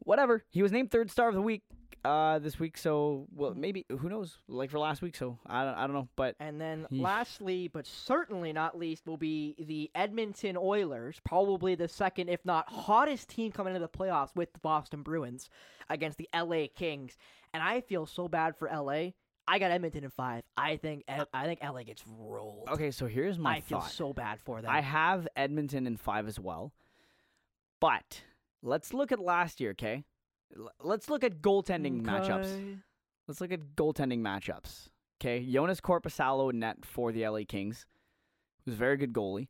Whatever. He was named third star of the week uh this week, so well maybe who knows? Like for last week, so I don't, I don't know, but And then Yeesh. lastly, but certainly not least, will be the Edmonton Oilers, probably the second, if not hottest team coming into the playoffs with the Boston Bruins against the LA Kings. And I feel so bad for LA. I got Edmonton in five. I think I think LA gets rolled. okay. So here's my I feel so bad for them. I have Edmonton in five as well. But let's look at last year, okay? Let's look at goaltending matchups. Let's look at goaltending matchups. Okay, Joonas Korpisalo in net for the LA Kings. Who's a very good goalie.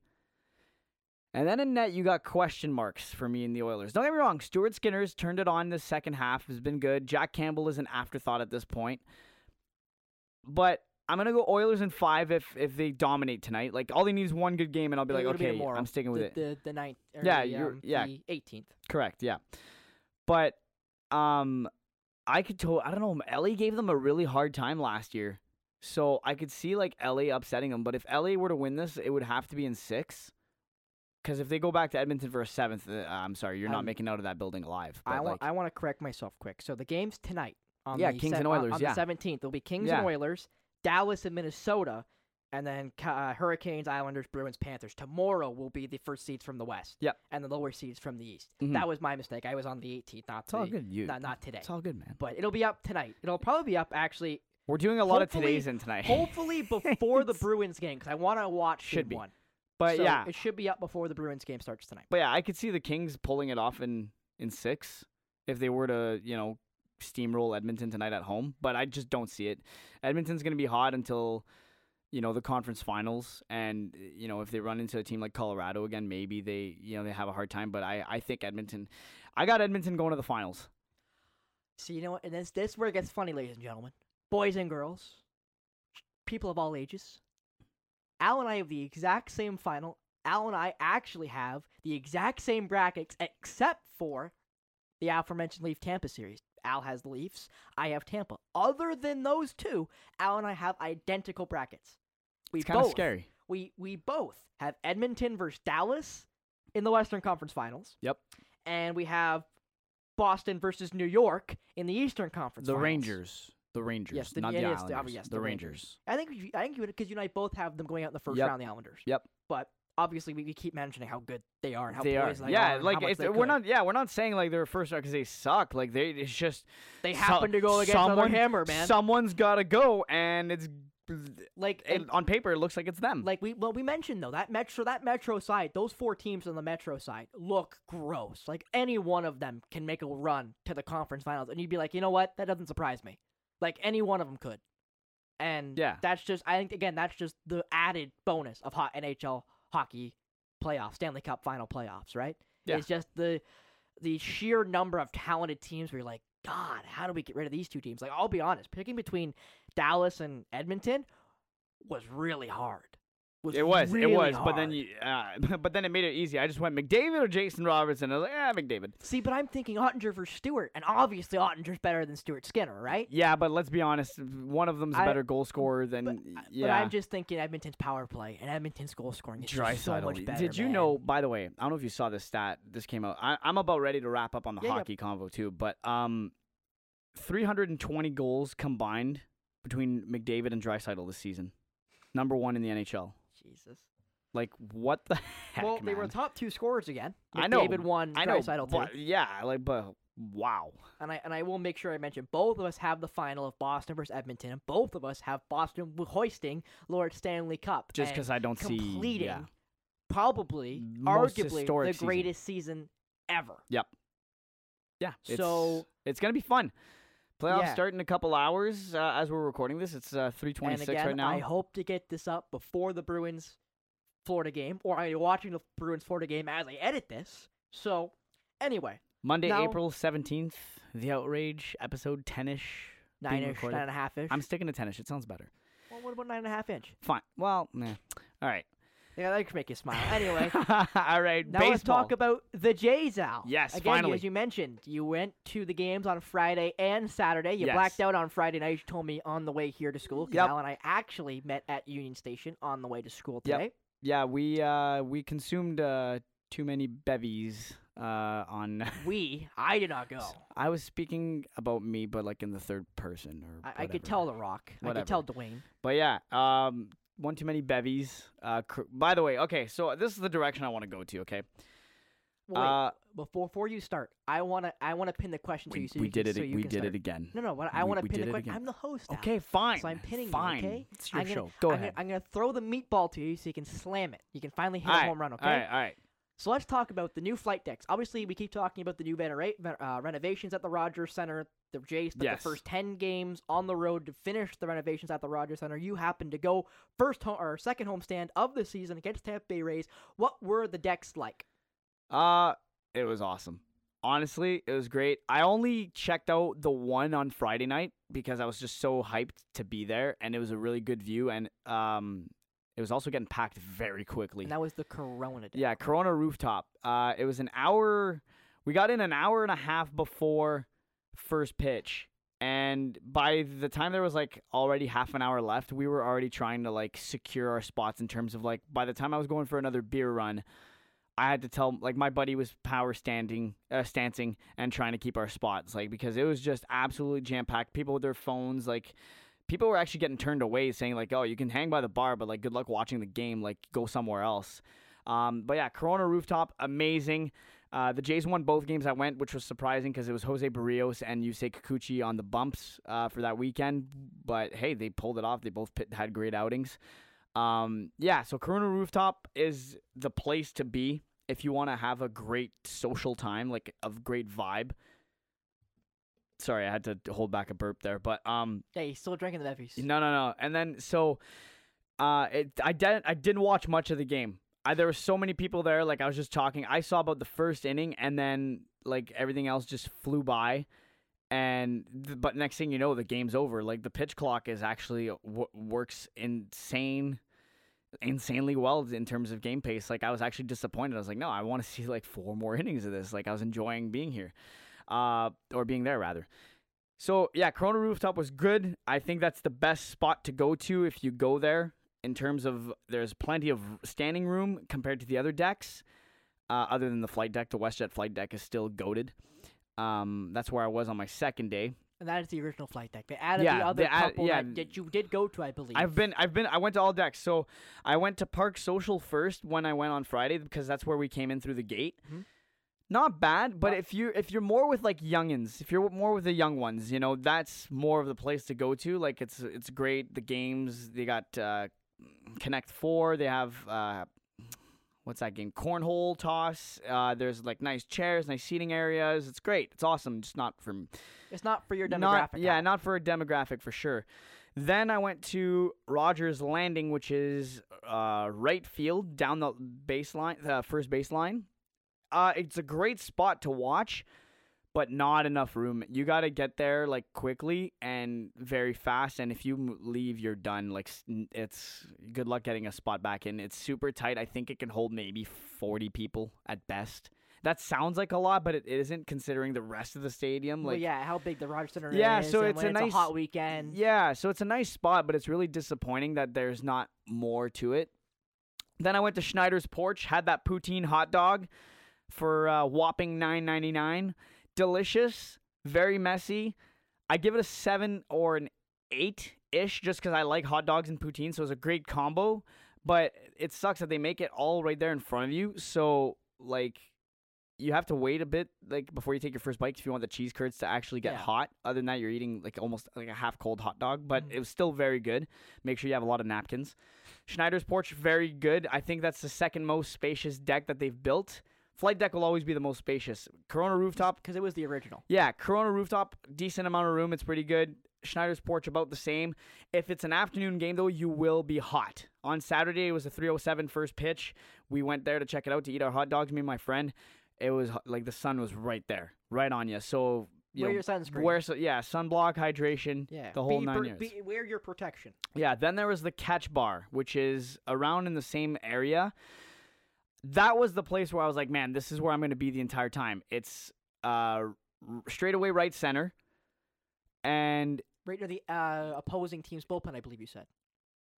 And then in net, you got question marks for me and the Oilers. Don't get me wrong, Stuart Skinner's turned it on the second half, has been good. Jack Campbell is an afterthought at this point. But I'm gonna go Oilers in five if if they dominate tonight. Like all they need is one good game, and I'll be like, be okay, tomorrow. I'm sticking with the, it. The the ninth. or Yeah, the, you're- um, yeah. The 18th. Correct, yeah. But um I could to I don't know, LA gave them a really hard time last year. So I could see like LA upsetting them, but if LA were to win this, it would have to be in 6. Cuz if they go back to Edmonton for a 7th, uh, I'm sorry, you're not making out of that building alive. I want like, I want to correct myself quick. So the game's tonight. On Yeah, the Kings se- and Oilers, On, yeah. the 17th, it'll be Kings Yeah. and Oilers, Dallas and Minnesota, and then uh, Hurricanes, Islanders, Bruins, Panthers. Tomorrow will be the first seeds from the West. Yep. And the lower seeds from the East. Mhm. That was my mistake. I was on the 18th, not today. it's all good. You Not, not today. It's all good, man. But it'll be up tonight. It'll probably be up actually, We're doing a lot of today's in tonight. hopefully before the Bruins game because I want to watch Should be. one. But So yeah, it should be up before the Bruins game starts tonight. But yeah, I could see the Kings pulling it off in in six if they were to, you know, steamroll Edmonton tonight at home. But I just don't see it. Edmonton's going to be hot until, you know, the conference finals, and you know if they run into a team like Colorado again, maybe they, you know, they have a hard time. But I, I think Edmonton, I got Edmonton going to the finals. See, you know what? And this this is where it gets funny, ladies and gentlemen, boys and girls, people of all ages. Al and I have the exact same final. Al and I actually have the exact same brackets, except for the aforementioned Leaf Tampa series. Al has the Leafs. I have Tampa. Other than those two, Al and I have identical brackets. We It's kind of both scary. we we both have Edmonton versus Dallas in the Western Conference Finals. Yep. And we have Boston versus New York in the Eastern Conference. Finals. The Finals. Rangers, the Rangers, Yes, the, not yeah, the the- Islanders. oh, yes, the, the Rangers. I think you- I think you because you and I both have them going out in the first Yep. round. The Islanders. Yep. But obviously we, we keep mentioning how good they are and how they are, they yeah. are like it's, we're not, yeah, we're not saying like they're first round because they suck. Like they, it's just They so- happen to go against someone- hammer, man. Someone's got to go, and it's like it, and- on paper it looks like it's them. Like we well we mentioned though that metro that metro side those four teams on the metro side look gross. Like any one of them can make a run to the conference finals, and you'd be like, you know what, that doesn't surprise me. Like any one of them could, and Yeah. that's just I think again that's just the added bonus of hot NHL hockey playoffs, Stanley Cup final playoffs, right? Yeah. It's just the the sheer number of talented teams where you're like, God, how do we get rid of these two teams? Like I'll be honest, picking between Dallas and Edmonton was really hard. It was, really it was, but then you, uh, but then it made it easy. I just went McDavid or Jason Robertson. I was like, ah, McDavid. See, but I'm thinking Oettinger versus Stuart, and obviously Oettinger's better than Stuart Skinner, right? Yeah, but let's be honest, one of them's a I- better goal scorer than But, yeah. but I'm just thinking Edmonton's power play and Edmonton's goal scoring is just so much better. Did you man. know? By the way, I don't know if you saw this stat. This came out. I, I'm about ready to wrap up on the Yeah, yeah. hockey convo too. But um, 320 goals combined between McDavid and Draisaitl this season. Number one in the NHL. Jesus. Like what the heck, well, they were top two scorers again. I know, David won, I know, but yeah, like, but wow. And I and I will make sure I mention both of us have the final of Boston versus Edmonton, and both of us have Boston hoisting Lord Stanley Cup. Just because I don't see, completing yeah, probably Most arguably the historic season. greatest season ever. Yep. Yeah. It's, So- it's gonna be fun. Playoffs Yeah. start in a couple hours uh, as we're recording this. It's uh, 326 again, right now. I hope to get this up before the Bruins Florida game, or I'm watching the Bruins Florida game as I edit this. So, anyway, Monday, Now- April 17th, The Outrage, episode 10 ish. nine ish, nine and a half ish. I'm sticking to 10 ish. It sounds better. Well, what about nine and a half inch? Fine. Well, nah. All right. Yeah, that could make you smile. Anyway, All right. now baseball. let's talk about the Jays, Al. Yes, Again, finally. as you mentioned, you went to the games on Friday and Saturday. You Yes. blacked out on Friday night. You told me on the way here to school. Yep. Al and I actually met at Union Station on the way to school Yep. today. Yeah, we uh we consumed uh too many bevies uh on We, I did not go. I was speaking about me but like in the third person or I, I could tell The Rock. I could tell Dwayne. But yeah, um one too many bevies. Uh cr- by the way, okay, so this is the direction I want to go to, okay? Well, wait, uh before before you start, I wanna I wanna pin the question to you. So we you did can, it So you we did start. it again. No, no. What I want to we pin the question. I'm the host. Al. Okay, fine. So I'm pinning fine. you. Okay. It's your I'm gonna, show. Go I'm ahead. Gonna, I'm gonna throw the meatball to you so you can slam it. You can finally hit All a right, home run. Okay. All right, all right. So let's talk about the new flight decks. Obviously, we keep talking about the new venera- uh, renovations at the Rogers Center. The Jays took Yes. the first ten games on the road to finish the renovations at the Rogers Center. You happened to go first home or second home stand of the season against Tampa Bay Rays. What were the decks like? Uh, it was awesome. Honestly, it was great. I only checked out the one on Friday night because I was just so hyped to be there, and it was a really good view, and um, it was also getting packed very quickly. And that was the Corona deck. Yeah, Corona rooftop. Uh, it was an hour. We got in an hour and a half before first pitch, and by the time there was like already half an hour left, we were already trying to like secure our spots in terms of like by the time I was going for another beer run. I had to tell like my buddy was power standing, uh, stancing, and trying to keep our spots like because it was just absolutely jam packed. People with their phones, like people were actually getting turned away, saying like, "Oh, you can hang by the bar, but like, good luck watching the game. Like, go somewhere else." Um, but yeah, Corona rooftop, amazing. Uh, the Jays won both games I went, which was surprising because it was Jose Berrios and Yusei Kikuchi on the bumps uh, for that weekend. But hey, they pulled it off. They both pit- had great outings. Um, yeah, so Corona rooftop is the place to be if you want to have a great social time, like a great vibe. Sorry, I had to hold back a burp there, but um, Yeah, he's still drinking the bevies. no, no, no. And then so, uh, it I didn't I didn't watch much of the game. I, there were so many people there. Like I was just talking. I saw about the first inning, and then like everything else just flew by. And th- but next thing you know, the game's over. Like the pitch clock is actually w- works insane, insanely well in terms of game pace. Like I was actually disappointed. I was like, no, I want to see like four more innings of this. Like I was enjoying being here, uh, or being there rather. So yeah, Corona Rooftop was good. I think that's the best spot to go to if you go there. In terms of there's plenty of standing room compared to the other decks. Uh, other than the flight deck, the WestJet flight deck is still goaded. Um, that's where I was on my second day. And that is the original flight deck. They added Yeah, the other add- couple yeah. that, that you did go to, I believe. I've been, I've been, I went to all decks. So I went to Park Social first when I went on Friday because that's where we came in through the gate. Mhm. Not bad, but But- if you if you're more with like youngins, if you're more with the young ones, you know that's more of the place to go to. Like it's it's great. The games they got uh, Connect Four. They have uh, what's that game? Cornhole toss. Uh, there's like nice chairs, nice seating areas. It's great. It's awesome. Just not for it's not for your demographic. not, yeah, not for a demographic for sure. Then I went to Rogers Landing, which is uh, right field down the baseline, the first baseline. Uh, it's a great spot to watch, but not enough room. You got to get there like quickly and very fast. And if you leave, you're done. Like it's good luck getting a spot back in. It's super tight. I think it can hold maybe 40 people at best. That sounds like a lot, but it isn't considering the rest of the stadium. Well, Like yeah, how big the Rogers Center Yeah, is. so it's a it's a hot weekend. Yeah, so it's a nice spot, but it's really disappointing that there's not more to it. Then I went to Schneider's Porch, had that poutine hot dog for uh, whopping nine ninety nine. Delicious, very messy. I give it a seven or an eight ish, just because I like hot dogs and poutine. So it's a great combo. But it sucks that they make it all right there in front of you. So like, you have to wait a bit like before you take your first bite if you want the cheese curds to actually get Yeah. hot. Other than that, you're eating like almost like a half cold hot dog, but Mhm. it was still very good. Make sure you have a lot of napkins. Schneider's porch, very good. I think that's the second most spacious deck that they've built. Flight deck will always be the most spacious. Corona rooftop, because it was the original. yeah, Corona rooftop, decent amount of room. It's pretty good. Schneider's porch about the same. If it's an afternoon game though, you will be hot. On Saturday it was a 307 first pitch. We went there to check it out to eat our hot dogs. Me and my friend. It was h- like the sun was right there, right on you. So you Wear know, your sunscreen. wear so yeah, sunblock, hydration, yeah, the whole be, nine per- yards. be- wear your protection. Yeah, then there was the catch bar, which is around in the same area. That was the place where I was like, man, this is where I'm going to be the entire time. It's uh straight away right center. And Right near the uh, opposing team's bullpen, I believe you said.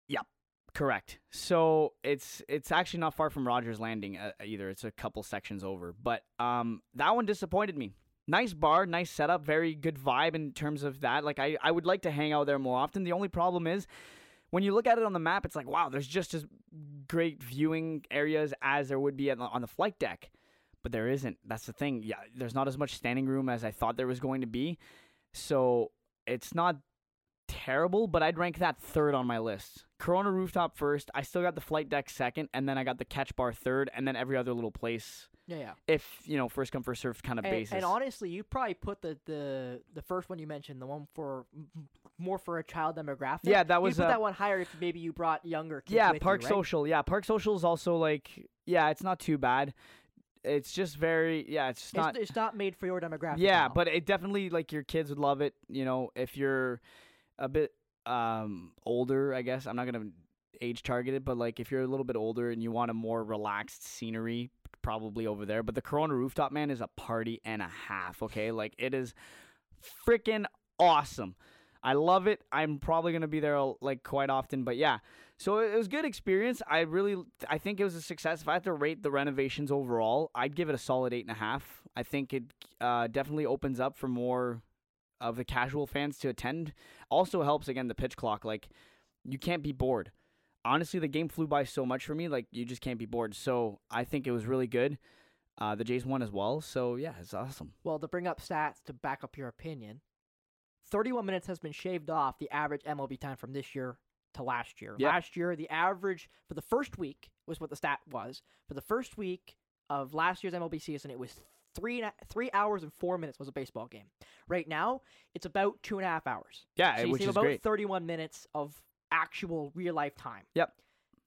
Yep, correct. So it's it's actually not far from Rogers Landing uh, either. It's a couple sections over. But um that one disappointed me. Nice bar, nice setup, very good vibe in terms of that. Like I I would like to hang out there more often. The only problem is when you look at it on the map, it's like, wow, there's just as great viewing areas as there would be on the, on the flight deck. But there isn't. That's the thing. Yeah, there's not as much standing room as I thought there was going to be. So it's not terrible, but I'd rank that third on my list. Corona Rooftop first. I still got the flight deck second, and then I got the catch bar third, and then every other little place. Yeah, yeah. If you know, first come first served kind of And, basis. and honestly, you probably put the, the the first one you mentioned, the one for more for a child demographic. Yeah, that was you put uh, that one higher if maybe you brought younger kids. yeah, with you, Park right? Social. Yeah, Park Social is also like yeah, it's not too bad. It's just very yeah, it's just It's, not it's not made for your demographic. Yeah, now. but it definitely like your kids would love it. You know, if you're a bit um older, I guess I'm not gonna age target it, but like if you're a little bit older and you want a more relaxed scenery, probably over there. But the Corona Rooftop man is a party and a half. Okay, like it is freaking awesome. I love it. I'm probably gonna be there like quite often, but yeah. So it was good experience. I really, I think it was a success. If I had to rate the renovations overall, I'd give it a solid eight and a half. I think it uh, definitely opens up for more of the casual fans to attend. Also helps again the pitch clock. Like you can't be bored. Honestly, the game flew by so much for me. Like you just can't be bored. So I think it was really good. Uh, the Jays won as well. So yeah, it's awesome. Well, to bring up stats to back up your opinion, 31 minutes has been shaved off the average MLB time from this year to last year. Yep. Last year, the average for the first week was what the stat was. For the first week of last year's MLB season, it was three three hours and four minutes was a baseball game. Right now, it's about two and a half hours. Yeah, So you which save is about great. 31 minutes of actual real life time. Yep.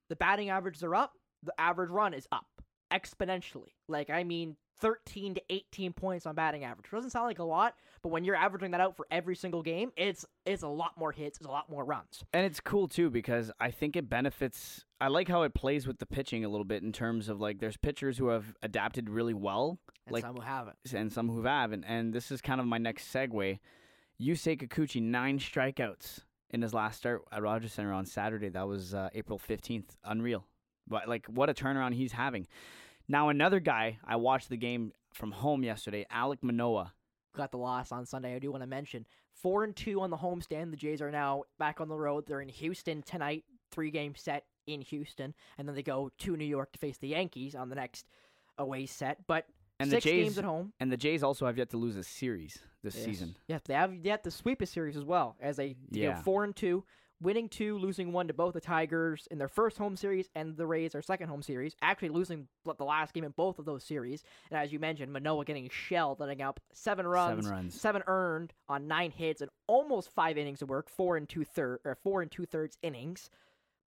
The batting averages are up. The average run is up exponentially. Like I mean, 13 to 18 points on batting average. Doesn't sound like a lot, but when you're averaging that out for every single game, it's it's a lot more hits, it's a lot more runs. And it's cool too because I think it benefits. I like how it plays with the pitching a little bit in terms of like there's pitchers who have adapted really well, And Like- some who have it. and some who haven't. And this is kind of my next segue. Yusei Kikuchi nine strikeouts in his last start at Rogers Center on Saturday. That was uh, April fifteenth. Unreal, but like what a turnaround he's having. Now another guy I watched the game from home yesterday, Alek Manoah. Got the loss on Sunday. I do want to mention four and two on the homestand. The Jays are now back on the road. They're in Houston tonight. Three game set in Houston, and then they go to New York to face the Yankees on the next away set. But And six the Jays games at home. and the Jays also have yet to lose a series this Yes. season. Yeah, they have yet to sweep a series as well as they they go Yeah. four and two, winning two, losing one to both the Tigers in their first home series and the Rays their second home series. Actually losing the the last game in both of those series, and as you mentioned, Manoah getting shelled, letting up seven runs, Seven runs. seven earned on nine hits and almost five innings of work, four and two third or four and two thirds innings.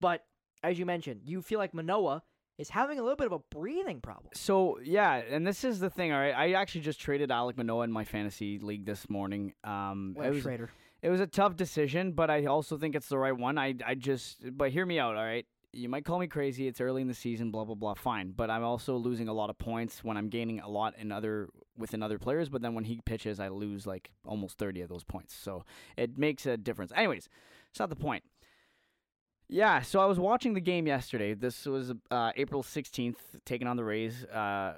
But as you mentioned, you feel like Manoah is having a little bit of a breathing problem. So yeah, and this is the thing. All right, I actually just traded Alek Manoah in my fantasy league this morning. Um, What it was Schrader. it was a tough decision, but I also think it's the right one. I I just but hear me out. All right, you might call me crazy. It's early in the season, blah blah blah. Fine, but I'm also losing a lot of points when I'm gaining a lot in other within other players. But then when he pitches, I lose like almost thirty of those points. So it makes a difference. Anyways, it's not the point. Yeah, so I was watching the game yesterday. This was uh, April 16th, taking on the Rays. Uh,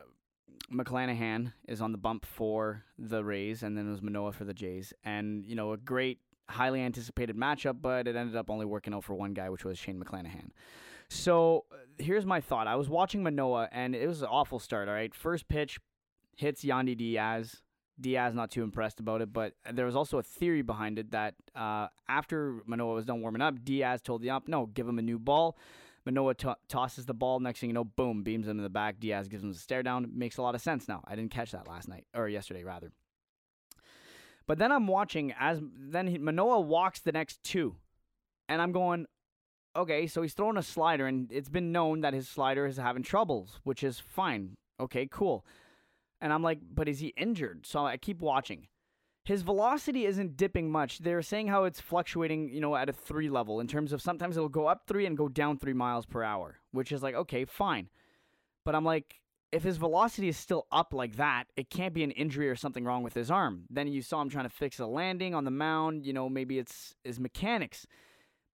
McClanahan is on the bump for the Rays, and then it was Manoah for the Jays. And, you know, a great, highly anticipated matchup, but it ended up only working out for one guy, which was Shane McClanahan. So here's my thought. I was watching Manoah, and it was an awful start, all right? First pitch hits Yandy Diaz. Diaz not too impressed about it, but there was also a theory behind it that uh, after Manoah was done warming up, Diaz told the ump, no, give him a new ball. Manoah to tosses the ball. Next thing you know, boom, beams him in the back. Diaz gives him a stare down. Makes a lot of sense now. I didn't catch that last night or yesterday rather. But then I'm watching as then he, Manoah walks the next two, and I'm going, okay, so he's throwing a slider, and it's been known that his slider is having troubles, which is fine. Okay, cool. And I'm like, but is he injured? So I keep watching. His velocity isn't dipping much. They're saying how it's fluctuating, you know, at a three level in terms of sometimes it'll go up three and go down three miles per hour, which is like, okay, fine. But I'm like, if his velocity is still up like that, it can't be an injury or something wrong with his arm. Then you saw him trying to fix a landing on the mound, you know, maybe it's his mechanics.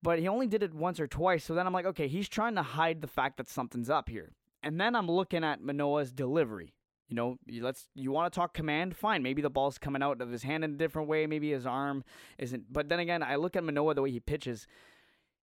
But he only did it once or twice. So then I'm like, okay, he's trying to hide the fact that something's up here. And then I'm looking at Manoah's delivery. You know, you let's you want to talk command, fine. Maybe the ball's coming out of his hand in a different way. Maybe his arm isn't. But then again, I look at Manoah the way he pitches.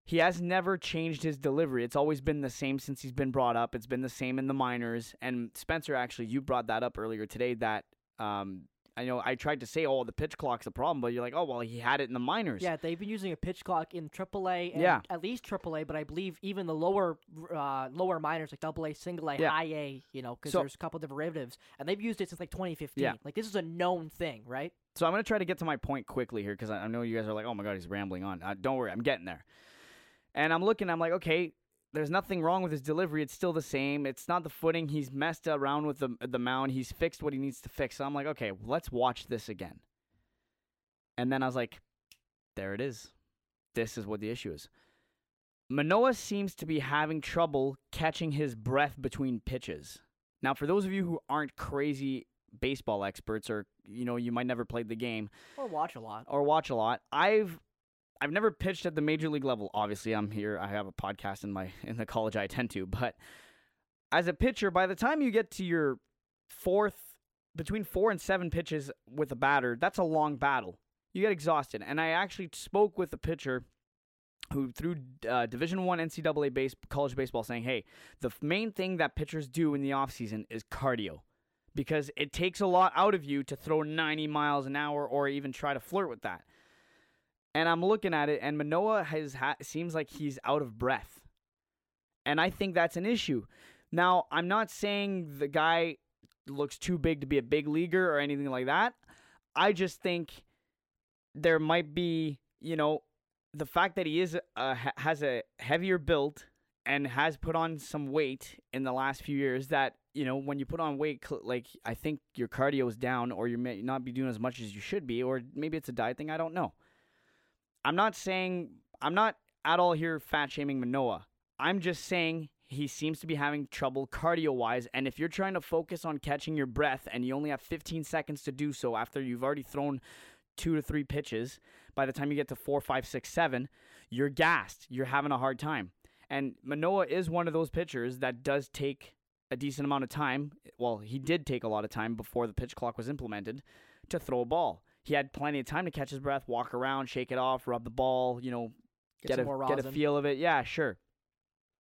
He has never changed his delivery. It's always been the same since he's been brought up. It's been the same in the minors. And Spencer, actually, you brought that up earlier today. That um, I know I tried to say, oh, the pitch clock's a problem, but you're like, oh, well, he had it in the minors. Yeah, they've been using a pitch clock in AAA and Yeah. at least AAA, but I believe even the lower uh, lower minors like Double A, Single A, Yeah. High A, you know, because So- there's a couple of derivatives, and they've used it since like 2015. Yeah. Like this is a known thing, right? So I'm gonna try to get to my point quickly here because I I know you guys are like, oh my god, he's rambling on. Uh, don't worry, I'm getting there. And I'm looking, I'm like, okay, there's nothing wrong with his delivery. It's still the same. It's not the footing. He's messed around with the the mound. He's fixed what he needs to fix. So I'm like, okay, let's watch this again. And then I was like, there it is. This is what the issue is. Manoah seems to be having trouble catching his breath between pitches. Now, for those of you who aren't crazy baseball experts or you know you might never played the game Or watch a lot. or watch a lot i've i've never pitched at the major league level. Obviously i'm here. I have a podcast in my in the college i attend to but as a pitcher by the time you get to your fourth between four and seven pitches with a batter that's a long battle. You get exhausted. And i actually spoke with a pitcher who through uh, division one ncaa base college baseball saying hey the f- main thing that pitchers do in the offseason is cardio because it takes a lot out of you to throw 90 miles an hour or even try to flirt with that. And I'm looking at it, and Manoah has ha- seems like he's out of breath, and I think that's an issue. Now, I'm not saying the guy looks too big to be a big leaguer or anything like that. I just think there might be, you know, the fact that he is uh, ha- has a heavier build and has put on some weight in the last few years that you know when you put on weight like i think your cardio is down or you may not be doing as much as you should be or maybe it's a diet thing i don't know i'm not saying i'm not at all here fat shaming manoah i'm just saying he seems to be having trouble cardio wise and if you're trying to focus on catching your breath and you only have 15 seconds to do so after you've already thrown two to three pitches by the time you get to four five six seven you're gassed you're having a hard time and Manoah is one of those pitchers that does take a decent amount of time. Well, he did take a lot of time before the pitch clock was implemented to throw a ball. He had plenty of time to catch his breath, walk around, shake it off, rub the ball, you know, Get, get a get a feel of it. Yeah, sure.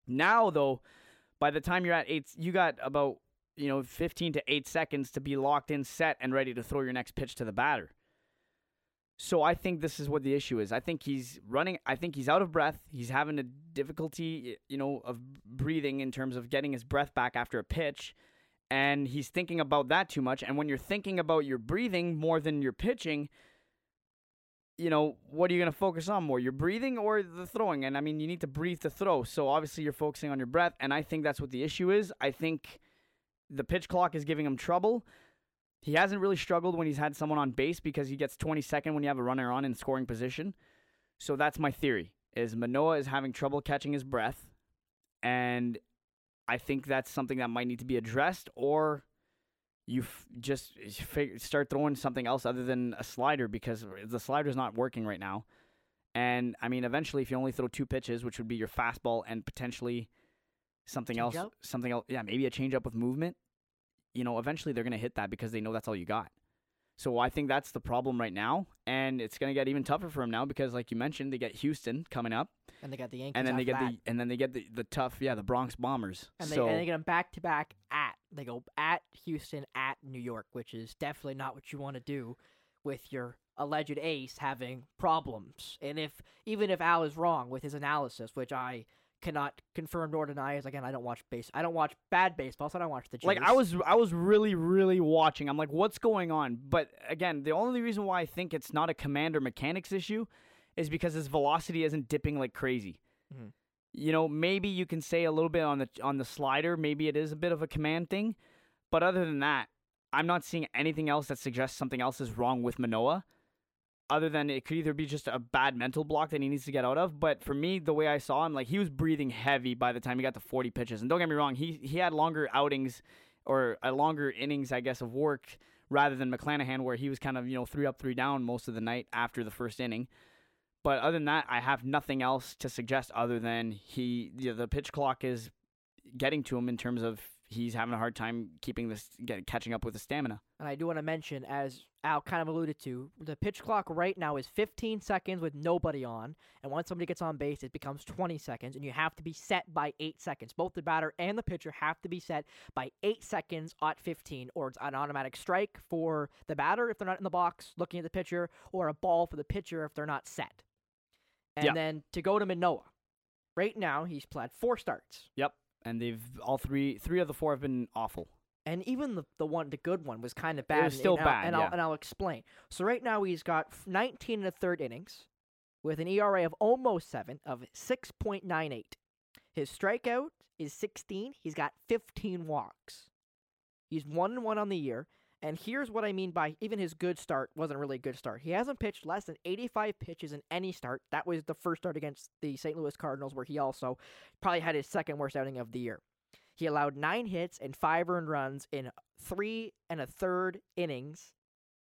Now though, by the time you're at eight, you got about you know 15 to eight seconds to be locked in, set, and ready to throw your next pitch to the batter. So I think this is what the issue is. I think he's running. I think he's out of breath. He's having a difficulty, you know, of breathing in terms of getting his breath back after a pitch, and he's thinking about that too much. And when you're thinking about your breathing more than your pitching, you know, what are you going to focus on more, your breathing or the throwing? And I mean, you need to breathe to throw. So obviously, you're focusing on your breath, and I think that's what the issue is. I think the pitch clock is giving him trouble. He hasn't really struggled when he's had someone on base because he gets 22nd when you have a runner on in scoring position. So that's my theory. Is Manoah is having trouble catching his breath, and I think that's something that might need to be addressed, or you f- just start throwing something else other than a slider because the slider's not working right now. And I mean, eventually, if you only throw two pitches, which would be your fastball and potentially something else, Changeup? something else, yeah, maybe a changeup with movement. You know, eventually they're gonna hit that because they know that's all you got. So I think that's the problem right now, and it's gonna get even tougher for him now because, like you mentioned, they get Houston coming up, and they got the Yankees. and then they get that. the and then they get the, the tough, yeah, the Bronx Bombers. and they so and they get them back to back at they go at Houston at New York, which is definitely not what you want to do with your alleged ace having problems. And if even if Al is wrong with his analysis, which I cannot confirm nor deny, is again I don't watch base I don't watch bad baseball, so I don't watch the Jays. like I was I was really really watching. I'm like, what's going on? But again, the only reason why I think it's not a commander mechanics issue is because his velocity isn't dipping like crazy. Mhm. You know, maybe you can say a little bit on the on the slider. Maybe it is a bit of a command thing, but other than that, I'm not seeing anything else that suggests something else is wrong with Manoah. Other than it could either be just a bad mental block that he needs to get out of. But for me, the way I saw him, like he was breathing heavy by the time he got to 40 pitches. And don't get me wrong, he he had longer outings or a longer innings, I guess, of work rather than McClanahan, where he was kind of you know three up, three down most of the night after the first inning. But other than that, I have nothing else to suggest other than he the, the pitch clock is getting to him in terms of he's having a hard time keeping this get, catching up with the stamina. And I do want to mention, as Al kind of alluded to, the pitch clock right now is 15 seconds with nobody on. And once somebody gets on base, it becomes 20 seconds. And you have to be set by 8 seconds. Both the batter and the pitcher have to be set by 8 seconds at 15, or it's an automatic strike for the batter if they're not in the box looking at the pitcher, or a ball for the pitcher if they're not set. And Yeah. then to go to Manoa. Right now, he's played four starts. Yep. And they've all three three of the four have been awful. and even the the one the good one was kind of bad. was and- still and I'll- bad, and yeah. I'll and I'll explain. So right now he's got 19 and a third innings, with an ERA of almost seven of 6.98. His strikeout is 16. He's got 15 walks. He's one and one on the year. And here's what I mean by even his good start wasn't really a good start. He hasn't pitched less than 85 pitches in any start. That was the first start against the St. Louis Cardinals, where he also probably had his second worst outing of the year. He allowed nine hits and five earned runs in three and a third innings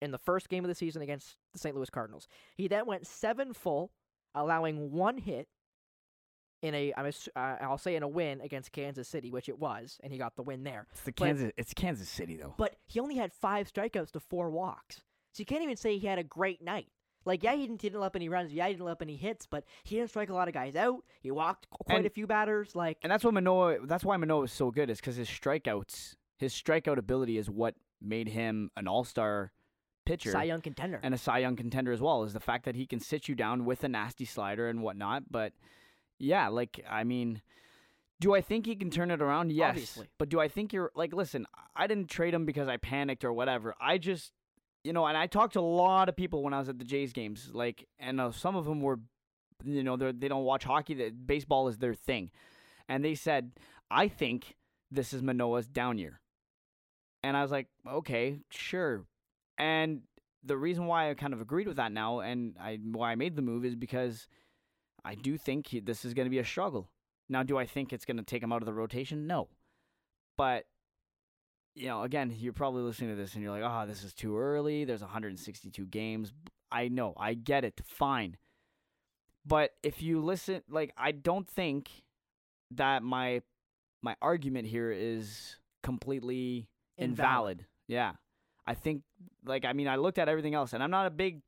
in the first game of the season against the St. Louis Cardinals. He then went seven full, allowing one hit in a I'm ass- uh, I'll say in a win against Kansas City, which it was, and he got the win there. It's the But- Kansas. It's Kansas City though. But he only had five strikeouts to four walks, so you can't even say he had a great night. Like, yeah, he didn't, didn't let up any runs, yeah, he didn't let up any hits, but he didn't strike a lot of guys out. He walked quite And- a few batters. Like, And that's what Manoah. That's why Manoah is so good. Is because his strikeouts, his strikeout ability is what made him an All Star pitcher Cy Young contender. and a Cy Young contender as well. Is the fact that he can sit you down with a nasty slider and whatnot. But yeah, like I mean, do I think he can turn it around? Yes. Obviously. But do I think you're like? Listen, I didn't trade him because I panicked or whatever. I just, you know, and I talked to a lot of people when I was at the Jays games. Like, and uh, some of them were, you know, they they don't watch hockey. That baseball is their thing, and they said, I think this is Manoah's down year. And I was like, okay, sure. And the reason why I kind of agreed with that now, and I why I made the move is because I do think he, this is going to be a struggle. Now, do I think it's going to take him out of the rotation? No. But you know, again, you're probably listening to this and you're like, "Oh, this is too early. There's 162 games." I know, I get it. Fine. But if you listen, like, I don't think that my my argument here is completely invalid. Yeah. I think like I mean I looked at everything else and I'm not a big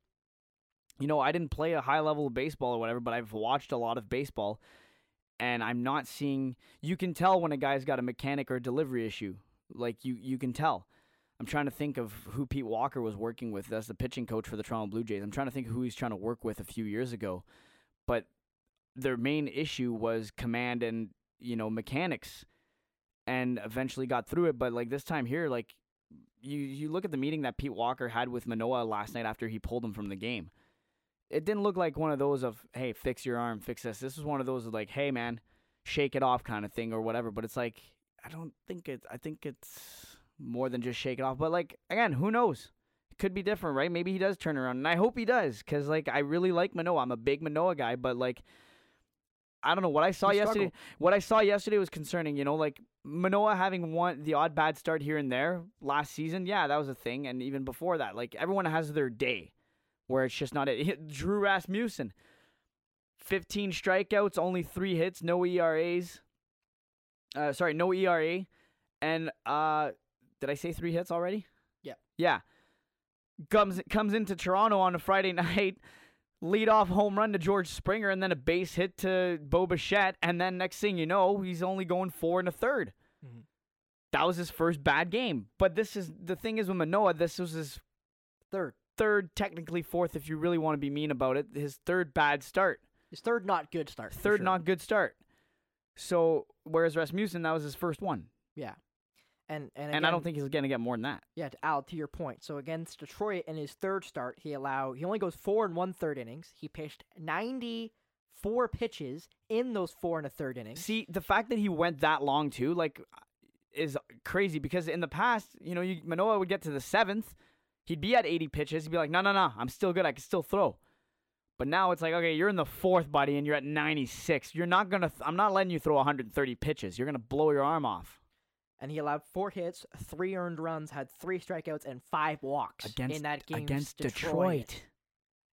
you know, I didn't play a high level of baseball or whatever, but I've watched a lot of baseball and I'm not seeing you can tell when a guy's got a mechanic or a delivery issue. Like you you can tell. I'm trying to think of who Pete Walker was working with as the pitching coach for the Toronto Blue Jays. I'm trying to think of who he's trying to work with a few years ago. But their main issue was command and, you know, mechanics and eventually got through it. But like this time here, like you you look at the meeting that Pete Walker had with Manoah last night after he pulled him from the game. It didn't look like one of those of hey, fix your arm, fix this. This was one of those of like, hey man, shake it off kind of thing or whatever. But it's like I don't think it. I think it's more than just shake it off. But like again, who knows? It could be different, right? Maybe he does turn around, and I hope he does, because like I really like Manoah. I'm a big Manoah guy, but like I don't know what I saw He yesterday. struggled. What I saw yesterday was concerning. You know, like Manoah having one the odd bad start here and there last season. Yeah, that was a thing, and even before that, like everyone has their day where it's just not it. Drew Rasmussen, 15 strikeouts, only three hits, no ERAs. Uh, sorry, no ERA, and uh, did I say three hits already? Yeah. Yeah. Comes comes into Toronto on a Friday night, lead off home run to George Springer, and then a base hit to Bo Bichette, and then next thing you know, he's only going four and a 3rd Mhm. That was his first bad game. But this is the thing is with Manoah, this was his third. Third, technically fourth, if you really want to be mean about it. His third bad start. His third not good start. Third sure. not good start. So whereas Rasmussen, that was his first one, Yeah. And and, and I don't think he's gonna get more than that. Yeah, to Al, to your point. So against Detroit in his third start, he allowed he only goes four and one third innings. He pitched ninety four pitches in those four and a third innings. See, the fact that he went that long too, like, is crazy because in the past, you know, you, Manoah would get to the seventh, he'd be at 80 pitches, he'd be like, no, no, no, I'm still good, I can still throw. But now it's like, okay, you're in the fourth, buddy, and you're at 96. You're not gonna, th- I'm not letting you throw 130 pitches. You're gonna blow your arm off And he allowed four hits, three earned runs, had three strikeouts, and five walks against in that game against Detroit, Detroit.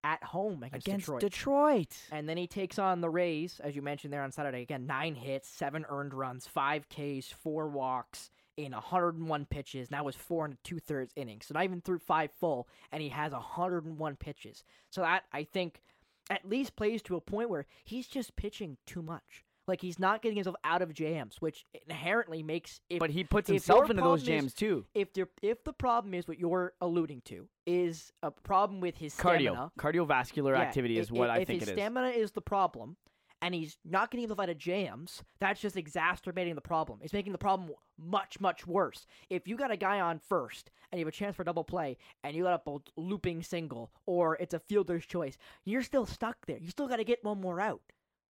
at home against, Against Detroit. Detroit. And then he takes on the Rays, as you mentioned there on Saturday. Again, nine hits, seven earned runs, five Ks, four walks in 101 pitches. that was four and two thirds innings, so not even through five full, and he has 101 pitches. So that I think at least plays to a point where he's just pitching too much. Like he's not getting himself out of jams, which inherently makes if But he puts himself into those problem is- jams too. if the if the problem is what you're alluding to is a problem with his Cardio, stamina, cardiovascular yeah, activity is what i- think his it is. stamina is the problem, and he's not getting out of jams, that's just exacerbating the problem. It's making the problem much much worse. If you got a guy on first and you have a chance for a double play, and you got up a looping single, or it's a fielder's choice, you're still stuck there. You still got to get one more out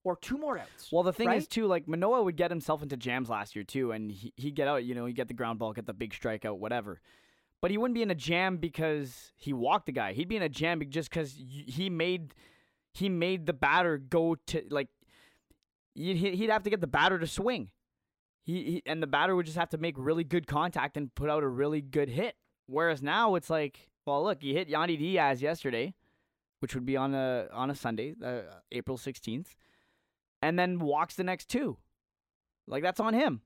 or two more outs. Well, the thing is too, like Manoah would get himself into jams last year too, and he he'd get out, you know, he'd get the ground ball, get the big strikeout, whatever. But he wouldn't be in a jam because he walked the guy. He'd be in a jam just because he made he made the batter go to like he'd he'd have to get the batter to swing. He, he and the batter would just have to make really good contact and put out a really good hit. Whereas now it's like, well, look, he hit Yandy Diaz yesterday, which would be on a on a Sunday, uh, April sixteenth and then walks the next two. Like that's on him.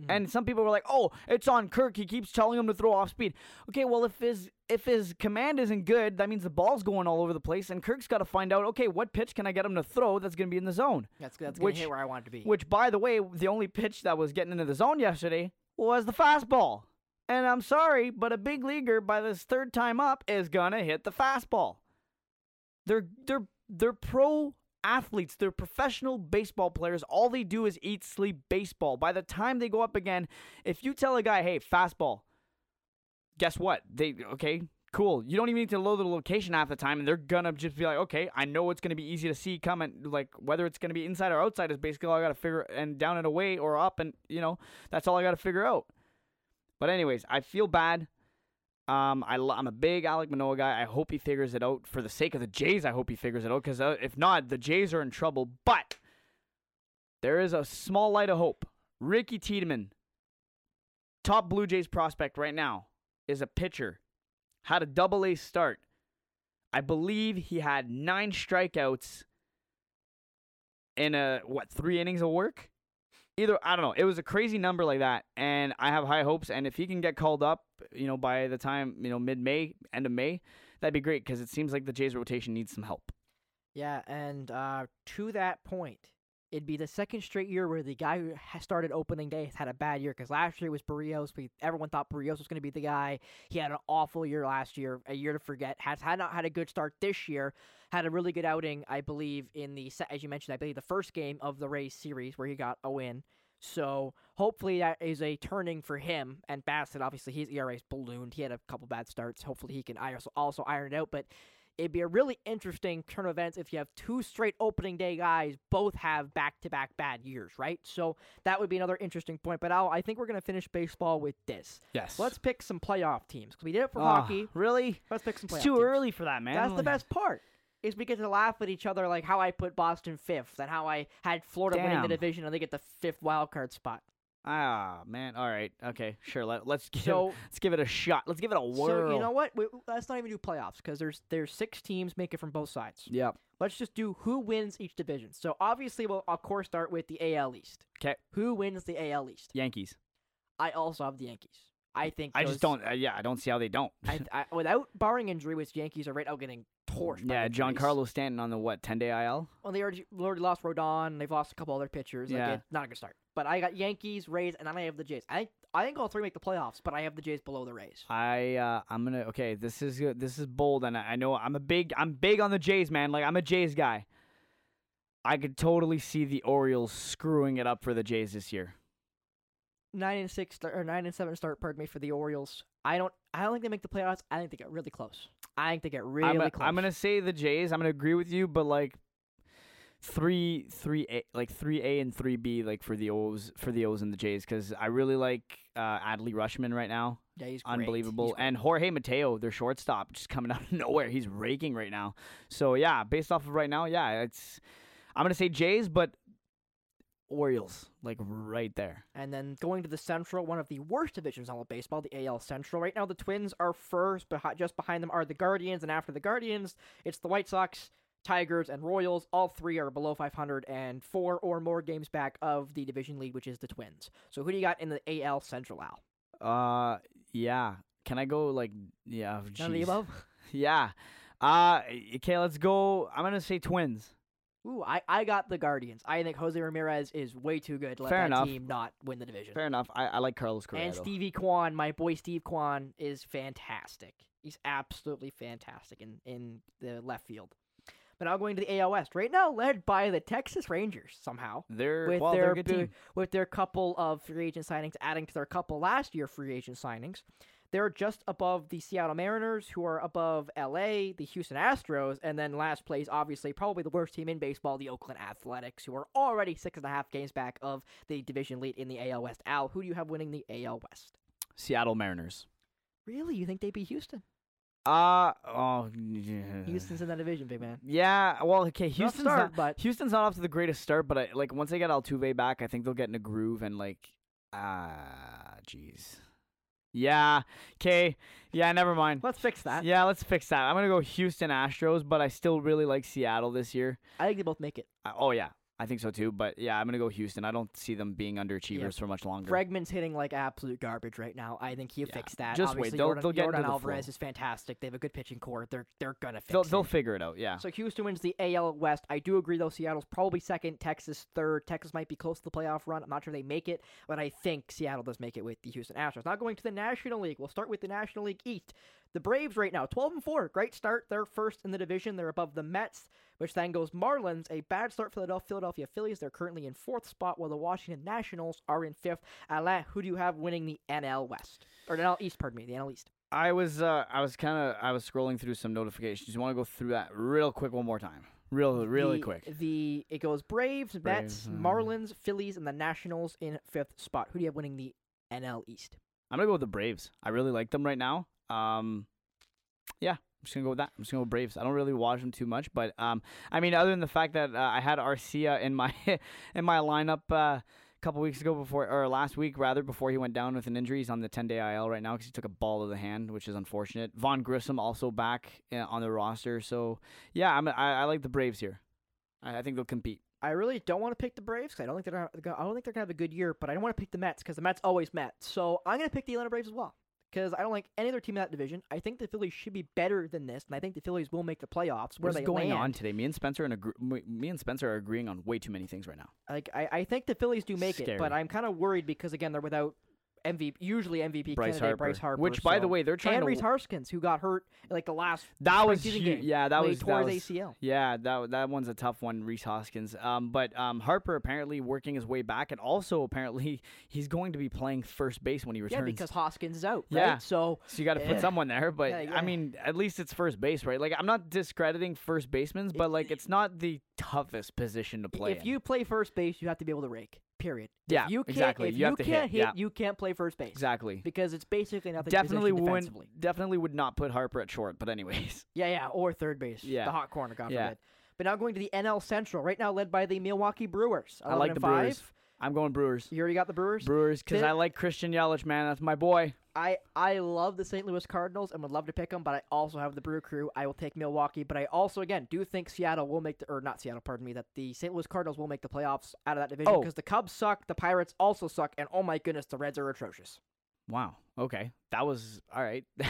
Mhm. And some people were like, "Oh, it's on Kirk. He keeps telling him to throw off speed." Okay, well if his if his command isn't good, that means the ball's going all over the place, and Kirk's got to find out, okay, what pitch can I get him to throw that's going to be in the zone? that's that's gonna hit where I want it to be. Which, by the way, the only pitch that was getting into the zone yesterday was the fastball. And I'm sorry, but a big leaguer by this third time up is gonna hit the fastball. They're they're they're pro athletes. They're professional baseball players. All they do is eat, sleep baseball. By the time they go up again, if you tell a guy, "Hey, fastball," guess what? They okay, cool. You don't even need to load the location half the time, and they're gonna just be like, "Okay, I know it's gonna be easy to see coming. Like whether it's gonna be inside or outside is basically all I gotta figure, and down and away or up, and you know that's all I gotta figure out." But anyways, I feel bad. Um, I I'm a big Alek Manoah guy. I hope he figures it out for the sake of the Jays. I hope he figures it out because uh, if not, the Jays are in trouble. But there is a small light of hope. Ricky Tiedemann, top Blue Jays prospect right now, is a pitcher. Had a double A start. I believe he had nine strikeouts in a what three innings of work. Either I don't know. It was a crazy number like that, and I have high hopes. And if he can get called up, you know, by the time you know mid May, end of May, that'd be great because it seems like the Jays rotation needs some help. Yeah, and uh, to that point, it'd be the second straight year where the guy who started opening day has had a bad year. Because last year was Berrios. We, everyone thought Berrios was going to be the guy. He had an awful year last year, a year to forget. Has had not had a good start this year. Had a really good outing, I believe, in the as you mentioned, I believe the first game of the Rays series where he got a win. So hopefully that is a turning for him. And Bassitt, obviously, his ERA's ballooned. He had a couple bad starts. Hopefully he can also also iron it out. But it'd be a really interesting turn of events if you have two straight opening day guys both have back to back bad years, right? So that would be another interesting point. But Al, I think we're gonna finish baseball with this. Yes. Let's pick some playoff teams because we did it for Ah, hockey. Really? Let's pick some playoff It's too teams. early for that, man. That's the best part. Is we get to laugh at each other like how I put Boston fifth and how I had Florida winning the division and they get the fifth wild card spot. Ah, man. All right. Okay. Sure. Let, let's give So let's give it a shot. Let's give it a whirl. So you know what? We, let's not even do playoffs because there's there's six teams make it from both sides. Yep. Let's just do who wins each division. So obviously, we'll of course start with the AL East. Okay. Who wins the AL East? Yankees. I also have the Yankees. I think I just don't. Uh, yeah, I don't see how they don't. I, I, without barring injury, which Yankees are right now getting torched. yeah. Giancarlo Stanton on the what ten day IL. Well, they already, already lost Rodon. They've lost a couple other pitchers. Yeah. it's not a good start. But I got Yankees, Rays, and then I have the Jays. I I think all three make the playoffs, but I have the Jays below the Rays. I uh, I'm gonna okay. This is good. This is bold, and I I know I'm a big I'm big on the Jays, man. Like I'm a Jays guy. I could totally see the Orioles screwing it up for the Jays this year. Nine and six or nine and seven start. Pardon me for the Orioles. I don't. I don't think they make the playoffs. I think they get really close. I think they get really I'm, a, close. I'm gonna say the Jays. I'm gonna agree with you, but like three three A like three A and three B like for the O's for the O's and the Jays because I really like uh, Adley Rutschman right now. Yeah, he's great. unbelievable. He's. And Jorge Mateo, their shortstop, just coming out of nowhere. He's raking right now. So yeah, based off of right now, yeah, it's I'm gonna say Jays, but Orioles like right there. And then going to the Central, one of the worst divisions in all of baseball, the AL Central. Right now, the Twins are first, but just behind them are the Guardians, and after the Guardians, it's the White Sox, Tigers, and Royals. All three are below 500 and four or more games back of the division lead, which is the Twins. So who do you got in the AL Central, Al? Uh, yeah. Can I go like yeah? None of the above. Yeah. Uh, okay. Let's go. I'm gonna say Twins. Ooh, I, I got the Guardians. I think Jose Ramirez is way too good to let Fair that enough. team not win the division. Fair enough. I, I like Carlos Correa. and. Stevie Kwan, my boy Steve Kwan, is fantastic. He's absolutely fantastic in, in the left field. But now going to the AL West, right now led by the Texas Rangers somehow. They're with well, their they're a good team. with their couple of free agent signings, adding to their couple last year free agent signings. They're just above the Seattle Mariners, who are above LA, the Houston Astros, and then last place, obviously, probably the worst team in baseball, the Oakland Athletics, who are already six and a half games back of the division lead in the AL West. Al, who do you have winning the AL West? Seattle Mariners. Really? You think they beat Houston? Uh oh. Yeah. Houston's in that division, big man. Yeah. Well, okay. Houston's start, not, but Houston's not off to the greatest start, but I, like once they get Altuve back, I think they'll get in a groove and like ah, jeez. Yeah. Okay. Yeah. Never mind. let's fix that. Yeah, let's fix that. I'm gonna go Houston Astros, but I still really like Seattle this year. I think they both make it. Uh, oh yeah, I think so too. But yeah, I'm gonna go Houston. I don't see them being underachievers for much longer. Bregman's hitting like absolute garbage right now. I think he'll Yeah. fix that. Just wait. They'll- Jordan, they'll get Jordan into the Alvarez flow. is fantastic. They have a good pitching core. They're they're gonna fix they'll it. they'll figure it out. Yeah. So Houston wins the AL West. I do agree though. Seattle's probably second. Texas third. Texas might be close to the playoff run. I'm not sure they make it, but I think Seattle does make it with the Houston Astros. Now going to the National League. We'll start with the National League East. The Braves right now, 12 and 4. Great start. They're first in the division. They're above the Mets, which then goes Marlins. A bad start for the Philadelphia Phillies. They're currently in fourth spot, while the Washington Nationals are in fifth. Alain, who do you have winning the NL West or the NL East? Pardon me, the NL East. I was uh I was kind of I was scrolling through some notifications. You want to go through that real quick one more time? Real really the, quick. The it goes Braves, Mets, Braves, uh, Marlins, Phillies, and the Nationals in fifth spot. Who do you have winning the NL East? I'm gonna go with the Braves. I really like them right now. Um, yeah, I'm just gonna go with that. I'm just gonna go Braves. I don't really watch them too much, but um, I mean, other than the fact that uh, I had Arcia in my in my lineup uh, a couple weeks ago before or last week rather before he went down with an injury. He's on the 10 day IL right now because he took a ball to the hand, which is unfortunate. Vaughn Grissom also back uh, on the roster, so yeah, I'm, I I like the Braves here. I, I think they'll compete. I really don't want to pick the Braves 'cause I don't think they're gonna, I don't think they're gonna have a good year, but I don't want to pick the Mets because the Mets always met. So I'm gonna pick the Atlanta Braves as well because I don't like any other team in that division. I think the Phillies should be better than this, and I think the Phillies will make the playoffs. Where What's going land. on today? Me and Spencer and agree- me me and Spencer are agreeing on way too many things right now. Like I, I think the Phillies do make it, but I'm kind of worried because again they're without MVP, usually MVP Bryce candidate Harper. Bryce Harper, Which, by the way, they're trying and to Rhys Hoskins, who got hurt like the last That was preseason hu- game. yeah, that was tore that his was, ACL. Yeah, that that one's a tough one, Rhys Hoskins. Um, but um, Harper apparently working his way back, and also apparently he's going to be playing first base when he returns. Yeah, because Hoskins is out. Yeah. So so you got to put Eh. someone there. But Yeah, yeah. I mean, at least it's first base, right? Like I'm not discrediting first basemen, but like it's not the toughest position to play. if in. you play first base, you have to be able to rake. Period. Yeah, if you can't, exactly. If You you, to hit, can't hit, yeah. you can't play first base. exactly Because it's basically nothing. definitely would definitely would not put Harper at short. But anyways, Yeah, yeah, or third base. Yeah. the hot corner. God Yeah. forbid. But now going to the NL Central, right now led by the Milwaukee Brewers. I like the five. Brewers. I'm going Brewers. You already got the Brewers. Brewers because I like Christian Yelich, man. That's my boy. I I love the St. Louis Cardinals and would love to pick them, but I also have the Brew Crew. I will take Milwaukee, but I also again do think Seattle will make the or not Seattle, pardon me, that the St. Louis Cardinals will make the playoffs out of that division Oh. because the Cubs suck, the Pirates also suck, and oh my goodness, the Reds are atrocious. Wow. Okay, that was all right.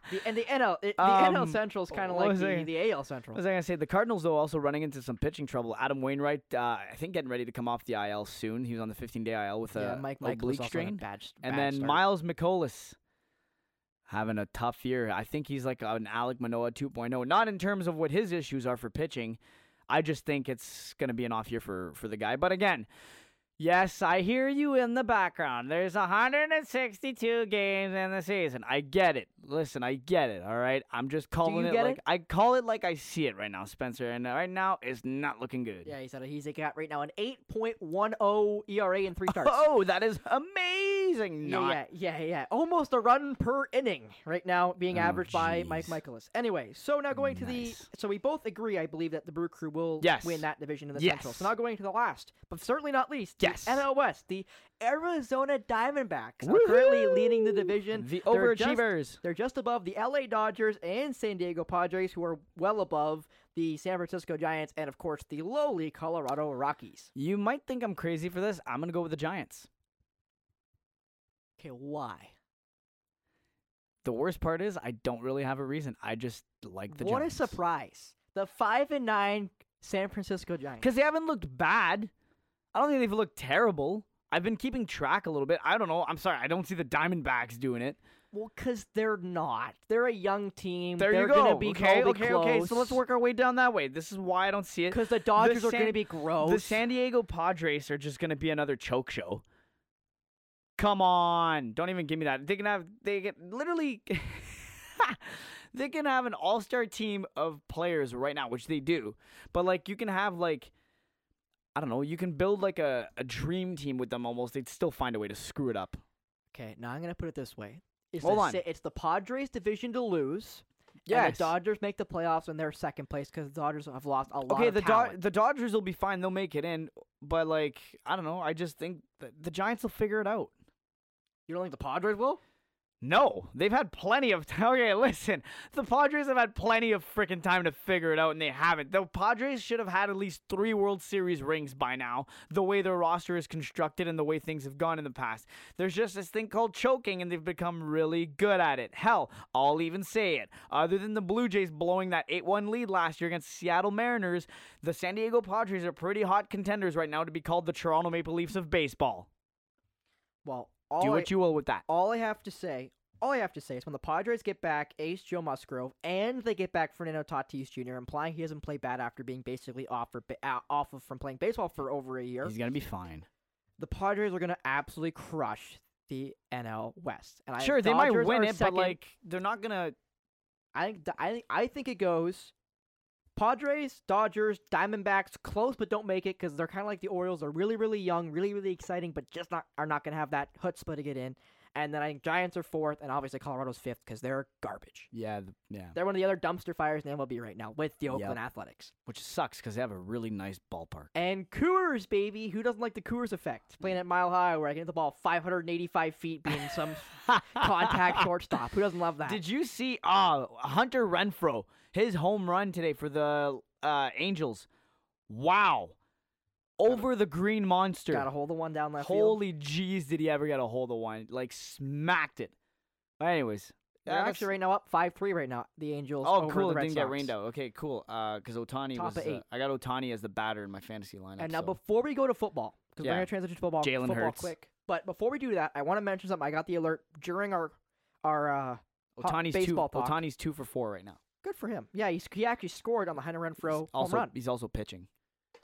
The, and the NL it, the Um, NL Central is kind of like the, I- the AL Central. Was I gonna say? The Cardinals though also running into some pitching trouble. Adam Wainwright, uh, I think getting ready to come off the IL soon. He was on the 15-day IL with yeah, a Mike oblique also had a strain. bad, s- And then start. Miles Mikolas having a tough year. I think he's like an Alek Manoah 2.0. Not in terms of what his issues are for pitching. I just think it's gonna be an off year for for the guy. But again. Yes, I hear you in the background. There's 162 games in the season. I get it. Listen, I get it. All right. I'm just calling it like it? I call it like I see it right now, Spencer. And right now, it's not looking good. Yeah, he's at a, he's got right now an 8.10 ERA in three starts. Oh, that is amazing. Yeah, Not- yeah, yeah, yeah. Almost a run per inning right now being Oh, averaged by Mike. Mikolas. Anyway, so now going to the so we both agree, I believe, that the Brew Crew will Yes. win that division in the Yes. Central. So now going to the last, but certainly not least, the Yes. NL West, the Arizona Diamondbacks are currently leading the division. The They're just- overachievers. They're just above the LA Dodgers and San Diego Padres, who are well above the San Francisco Giants and, of course, the lowly Colorado Rockies. You might think I'm crazy for this. I'm gonna go with the Giants. Okay, why? The worst part is I don't really have a reason. I just like the what Giants. a surprise! The five and nine San Francisco Giants. Because they haven't looked bad. I don't think they've looked terrible. I've been keeping track a little bit. I don't know. I'm sorry. I don't see the Diamondbacks doing it. Well, because they're not. They're a young team. There they're you go. Gonna be okay, probably okay, okay. So let's work our way down that way. This is why I don't see it. Because the Dodgers are San- going to be gross. The San Diego Padres are just going to be another choke show. Come on. Don't even give me that. They can have, they get literally, they can have an all star team of players right now, which they do. But like, you can have like, I don't know, you can build like a, a dream team with them almost. They'd still find a way to screw it up. okay, now I'm going to put it this way. It's Hold the, on. It's the Padres' division to lose. And Yes. the Dodgers make the playoffs and they're second place because the Dodgers have lost a lot Okay, of the Do- the Dodgers will be fine. They'll make it in. But like, I don't know. I just think the Giants will figure it out. you don't think the Padres will? No, they've had plenty of time. Okay, listen, the Padres have had plenty of freaking time to figure it out, and they haven't. The Padres should have had at least three World Series rings by now. The way their roster is constructed and the way things have gone in the past, there's just this thing called choking, and they've become really good at it. Hell, I'll even say it. Other than the Blue Jays blowing that 8-1 lead last year against Seattle Mariners, the San Diego Padres are pretty hot contenders right now to be called the Toronto Maple Leafs of baseball. Well, all Do I, what you will with that. all I have to say, all I have to say is when the Padres get back Ace Joe Musgrove and they get back Fernando Tatis Jr., implying he doesn't play bad after being basically off for, uh, off of from playing baseball for over a year, He's gonna be fine. the Padres are gonna absolutely crush the NL West. And I, Sure, they might win it, second. but like they're not gonna. I think I think I think it goes Padres, Dodgers, Diamondbacks, close but don't make it because they're kind of like the Orioles. They're really, really young, really, really exciting, but just not are not going to have that chutzpah to get in. And then I think Giants are fourth, and obviously Colorado's fifth because they're garbage. Yeah, the, yeah. They're one of the other dumpster fires in the MLB right now with the Oakland Athletics. Which sucks because they have a really nice ballpark. And Coors, baby. Who doesn't like the Coors effect? Playing at Mile High where I can hit the ball 585 feet being some contact shortstop. Who doesn't love that? Did you see? Uh, Hunter Renfroe, his home run today for the uh, Angels. Wow, over the green monster. Got to hold the one down left field. Holy jeez, did he ever get a hold of one? Like smacked it. But anyways, They're actually right now up 5-3 right now. The Angels Oh, cool! It Red didn't get rained out. Okay, cool. Uh, because Ohtani Top was. uh. I got Ohtani as the batter in my fantasy lineup. And now so- before we go to football, because Yeah. we're gonna transition to football, Jalen football Hurts. quick. But before we do that, I want to mention something. I got the alert during our our uh, Ohtani's two. baseball talk. Ohtani's two for four right now. Good for him. Yeah, he's, he actually scored on the Hunter Renfroe home also, run. he's also pitching.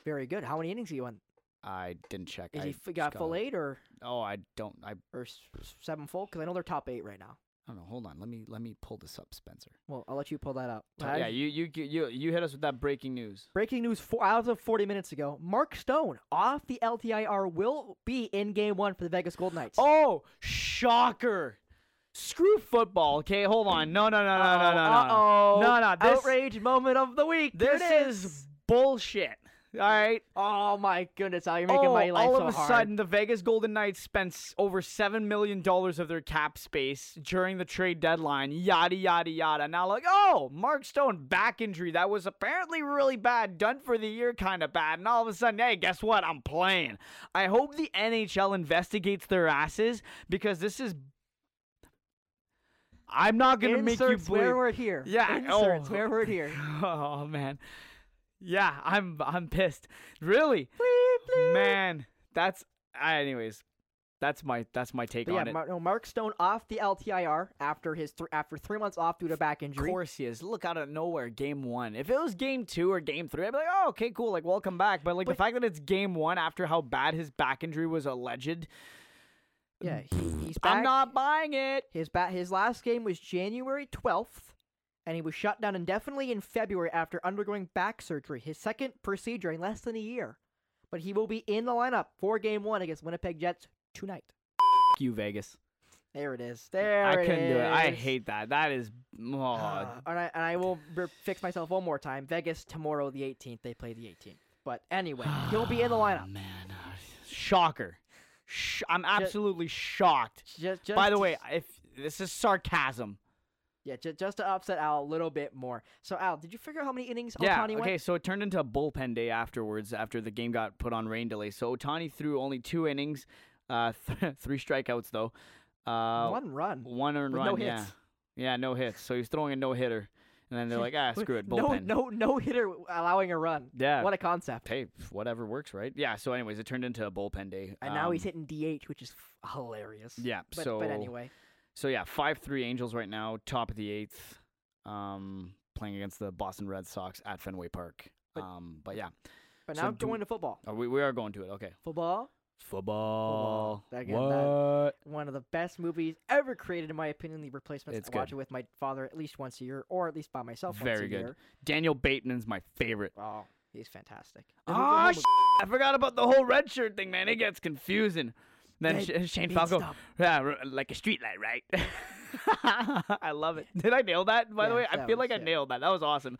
Very good. How many innings he won? I didn't check. Is I he f- got full eight or Oh, I don't. I, or s- seven full? Because I know they're top eight right now. I don't know. Hold on. Let me let me pull this up, Spencer. Well, I'll let you pull that up. Yeah, you you you you hit us with that breaking news. Breaking news four as of 40 minutes ago. Mark Stone off the LTIR will be in game one for the Vegas Golden Knights. Oh, shocker! Screw football. Okay, hold on. No, no, no, no, no, no, no. Uh-oh. No, no, this- Outrage moment of the week. Here This it is bullshit. All right. Oh my goodness, how you're making oh, my life all so of a hard. sudden, the Vegas Golden Knights spent s- over seven million dollars of their cap space during the trade deadline. Yada yada yada. Now, like, oh, Mark Stone back injury that was apparently really bad, done for the year, kind of bad. And all of a sudden, hey, guess what? I'm playing. I hope the NHL investigates their asses because this is. I'm not gonna make you swear believe. word here. Yeah, Insert oh. swear word here. oh man, yeah, I'm I'm pissed. Really, Bleep, bleep. man. That's anyways. That's my that's my take But yeah, on it. Mar- no, Mark Stone off the LTIR after his th- after three months off due to back injury. of course he is. Look out of nowhere, game one. If it was game two or game three, I'd be like, oh, okay, cool, like welcome back. But like But- the fact that it's game one after how bad his back injury was alleged, Yeah, he, he's back. I'm not buying it. His bat his last game was January 12th, and he was shut down indefinitely in February after undergoing back surgery, his second procedure in less than a year. But he will be in the lineup for game one against Winnipeg Jets tonight. F- you Vegas. There it is. There I couldn't do it. I hate that. That is oh, Uh, and, I, and I will fix myself one more time. Vegas tomorrow, the 18th. They play the 18th. But anyway, he'll be in the lineup. man. Shocker. Sh- I'm absolutely shocked. Just, just By the way, if this is sarcasm. yeah, just, just to upset Al a little bit more. So Al, did you figure out how many innings Yeah. Ohtani Okay. went? So it turned into a bullpen day afterwards after the game got put on rain delay. So Ohtani threw only two innings, uh, th- three strikeouts though. Uh, One run. one earned run. no yeah, yeah, no hits. So he's throwing a no hitter, and then they're like, ah, screw it, No, bullpen. no, no hitter allowing a run. Yeah. What a concept. Hey, whatever works, right? Yeah. So, anyways, it turned into a bullpen day. And now he's Um, hitting DH, which is f- hilarious. Yeah. But, so, but anyway, so yeah, five three Angels right now, top of the eighth, um, playing against the Boston Red Sox at Fenway Park. But- um, but yeah, but So now do- going to football. oh, we we are going to it. Okay. Football, Football. Again, what? that- one of the best movies ever created, in my opinion. The replacements. It's I watch good. it with my father at least once a year, or at least by myself once Very a good. year. Daniel Bateman's my favorite. Oh, he's fantastic. Oh, sh- I forgot about the whole red shirt thing, man. It gets confusing. Then Red Shane Falco, yeah, like a street light, right? I love it. Did I nail that? By the way, I feel was- like I nailed that. That was awesome.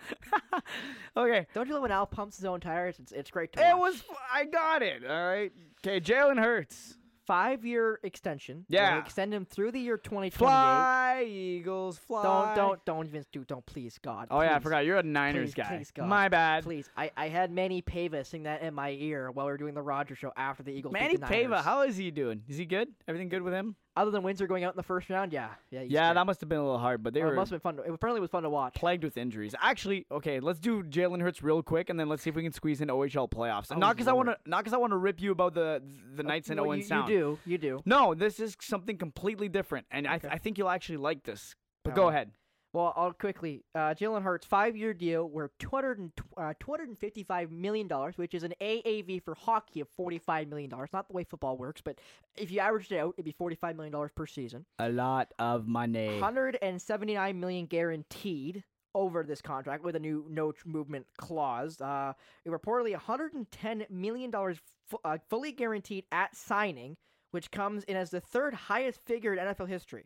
okay, Don't you love when Al pumps his own tires? It's it's great to it watch. was. I got it. All right. Okay, Jalen Hurts. five year extension. Yeah. extend him through the year 2028. Fly, Eagles, fly. Don't don't don't even do don't please God. Oh yeah, I forgot. You're a Niners Please, guy. please, God. My bad. Please, I, I had Manny Pava sing that in my ear while we were doing the Roger show after the Eagles. Manny the Pava, how is he doing? Is he good? Everything good with him? Other than Windsor going out in the first round, yeah, yeah. yeah, that must have been a little hard, but they Oh, it were must have been fun. To, it apparently was fun to watch. plagued with injuries. Actually, okay, let's do Jalen Hurts real quick, and then let's see if we can squeeze in OHL playoffs. Oh, not because I want to, not because I want to rip you about the the uh, Knights and well, Owen you, Sound. You do, you do. No, this is something completely different, and I, Okay. I think you'll actually like this. But All go right. ahead. Well, I'll quickly. Uh, Jalen Hurts, five-year deal worth 200 and, uh, 255 million dollars, which is an AAV for hockey of 45 million dollars. Not the way football works, but if you averaged it out, it'd be 45 million dollars per season. A lot of money. 179 million guaranteed over this contract with a new no movement clause. Uh, reportedly 110 million dollars fu- uh, fully guaranteed at signing, which comes in as the third highest figure in NFL history.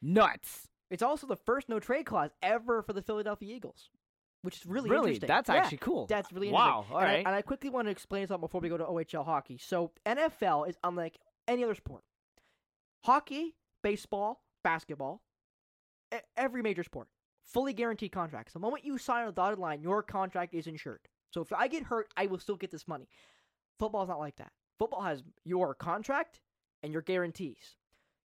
Nuts. It's also the first no trade clause ever for the Philadelphia Eagles, which is really really, interesting. that's Yeah, actually cool. that's really wow. All and, right. I, and I quickly want to explain something before we go to OHL hockey. So NFL is unlike any other sport. Hockey, baseball, basketball, every major sport, fully guaranteed contracts. The moment you sign the dotted line, your contract is insured. So if I get hurt, I will still get this money. Football's not like that. Football has your contract and your guarantees.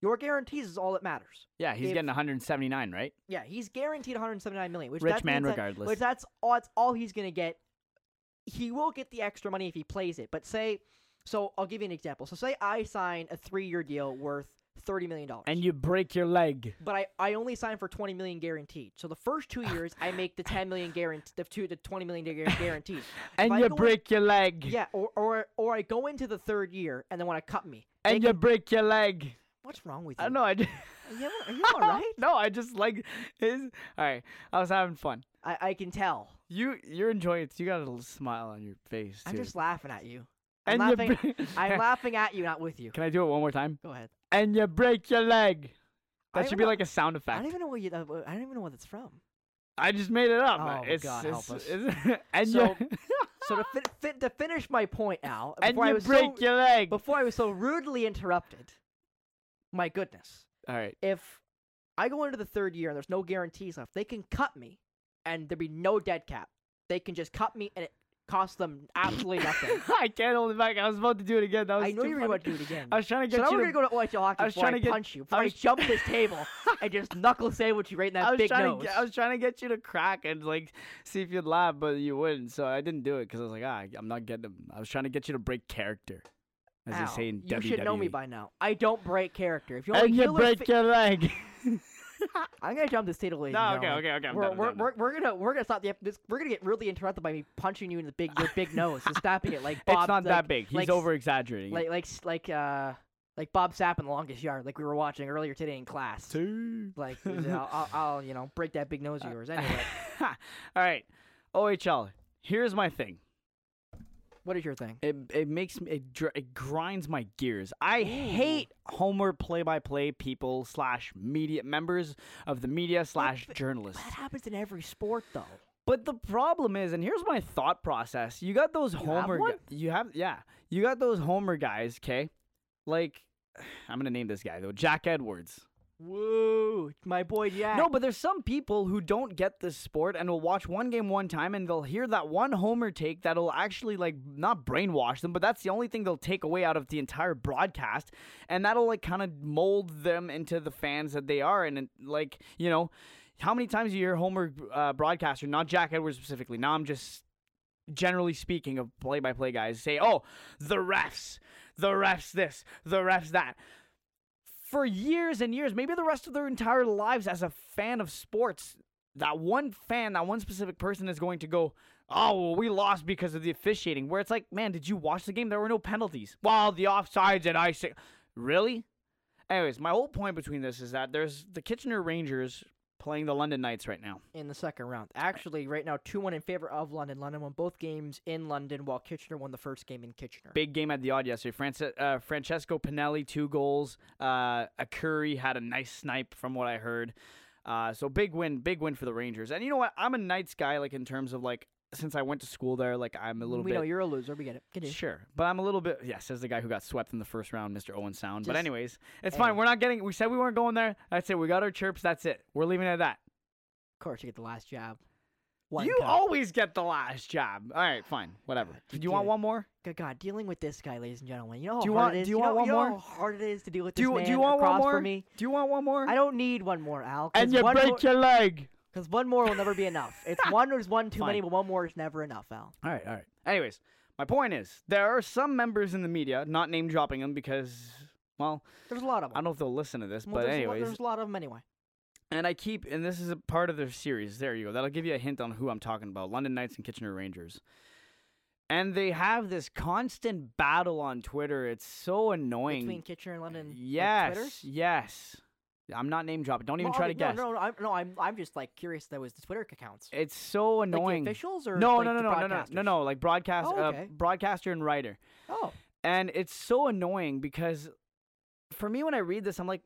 Your guarantees is all that matters. yeah, he's if- getting 179, right? Yeah, he's guaranteed 179 million, which Rich man, means that- regardless. which that's all. That's all he's gonna get. He will get the extra money if he plays it. But say, so I'll give you an example. So say I sign a three-year deal worth 30 million dollars, and you break your leg. but I, I only sign for 20 million guaranteed. So the first two years I make the 10 million guaranteed, the two the 20 million guar- guaranteed. And I you go in- break your leg. Yeah, or or or I go into the third year and they want to cut me. they And you can- break your leg. What's wrong with you? I don't know. I just, Are you, are you all right? no, I just like his. All right, I was having fun. I, I can tell. You you're enjoying it. You got a little smile on your face. I'm too. just laughing at you. I'm and you laughing. bre- I'm laughing at you, not with you. Can I do it one more time? Go ahead. And you break your leg. That should be wa- like a sound effect. I don't even know what you. Uh, I don't even know what that's from. I just made it up. Oh, it's, God, it's, help us. it's- and So, you So to, fin- fin- to finish my point, Al, and before I you was break so, your leg. before I was so rudely interrupted. My goodness, All right. if I go into the third year and there's no guarantees left, they can cut me, and there'd be no dead cap. They can just cut me, and it costs them absolutely nothing. I can't hold it back. I was about to do it again. That was I know you were funny. about to do it again. I was trying to So get now you we're to. gonna go to OHL hockey I was trying to get- punch you, I before I, was- jump this table and just knuckle sandwich you right in that I was big trying nose. to get, I was trying to get you to crack and like see if you'd laugh, but you wouldn't. So I didn't do it because I was like, ah, I'm not getting. I was trying to get you to break character, as Al, they say in you WWE. should know me by now. I don't break character. If you want And to you break fi- your leg. I'm gonna jump this table, ladies no, okay, okay, okay. I'm We're, done, we're, done. we're, we're gonna we're gonna stop the this. We're gonna get really interrupted by me punching you in the big your big nose and snapping it like Bob. it's not like, that big. He's like over exaggerating. Like like s- like uh like Bob Sapp in the longest yard, like we were watching earlier today in class. Two. Like I'll, I'll, I'll you know break that big nose of yours anyway. All right, OHL. Here's my thing. What is your thing? It it makes me it, dr- it grinds my gears. I hate Homer play-by-play people slash media members of the media slash journalists. That happens in every sport though. But the problem is, and here's my thought process: you got those have Homer. gu- you have yeah. You got those Homer guys. Okay, like I'm gonna name this guy though, Jack Edwards. Woo, my boy Jack. No, but there's some people who don't get this sport and will watch one game one time and they'll hear that one homer take that'll actually like not brainwash them, but that's the only thing they'll take away out of the entire broadcast, and that'll like kind of mold them into the fans that they are. And like you know, how many times you hear Homer uh, broadcaster, not Jack Edwards specifically. Now I'm just generally speaking of play-by-play guys say, "Oh, the refs, the refs this, the refs that." For years and years, maybe the rest of their entire lives as a fan of sports, that one fan, that one specific person is going to go, "Oh, well, we lost because of the officiating." Where it's like, "Man, did you watch the game? There were no penalties." Well, the offsides and I say, "Really?" Anyways, my whole point between this is that there's the Kitchener Rangers playing the London Knights right now. in the second round. Actually, right now, 2 1 in favor of London. London won both games in London, while Kitchener won the first game in Kitchener. Big game at the Aud yesterday. France, uh, Francesco Pinelli, two goals. Uh, Akuri had a nice snipe from what I heard. Uh, so big win, big win for the Rangers. And you know what? I'm a Knights guy, like in terms of like since I went to school there, like I'm a little we bit. We know you're a loser. We get it. Continue. Sure, but I'm a little bit. Yes, as the guy who got swept in the first round, Mr. Owen Sound. but anyways, it's hey. fine. We're not getting. We said we weren't going there. That's it. We got our chirps. That's it. We're leaving it at that. Of course, you get the last job. One you cup. always get the last job. All right, fine, whatever. God, Do you you want one more? God, God, dealing with this guy, ladies and gentlemen. You know how Do you hard want- it is. do you know, want one you know more? how hard it is to deal with Do this you man do you want one across more? from me. Do you want one more? I don't need one more, Al. and you one break your leg. Because one more will never be enough. It's one is one too Fine. many, but one more is never enough, Al. All right, all right. Anyways, my point is there are some members in the media, not name dropping them because, well, There's a lot of them. I don't know if they'll listen to this, Well, but there's, a lot, anyways, there's a lot of them anyway. and I keep, and this is a part of their series. There you go. That'll give you a hint on who I'm talking about: London Knights and Kitchener Rangers. And they have this constant battle on Twitter. It's so annoying. Between Kitchener and London. like, yes, Twitters? yes. I'm not name dropping. Don't even Well, try I to no, guess. No, no, I'm, no, I'm, I'm just like curious. That was the Twitter accounts. It's so Like the annoying. officials or no, like no, no, no, no, no, no, no, like broadcast, Oh, uh, okay. broadcaster and writer. Oh, And it's so annoying because for me, when I read this, I'm like,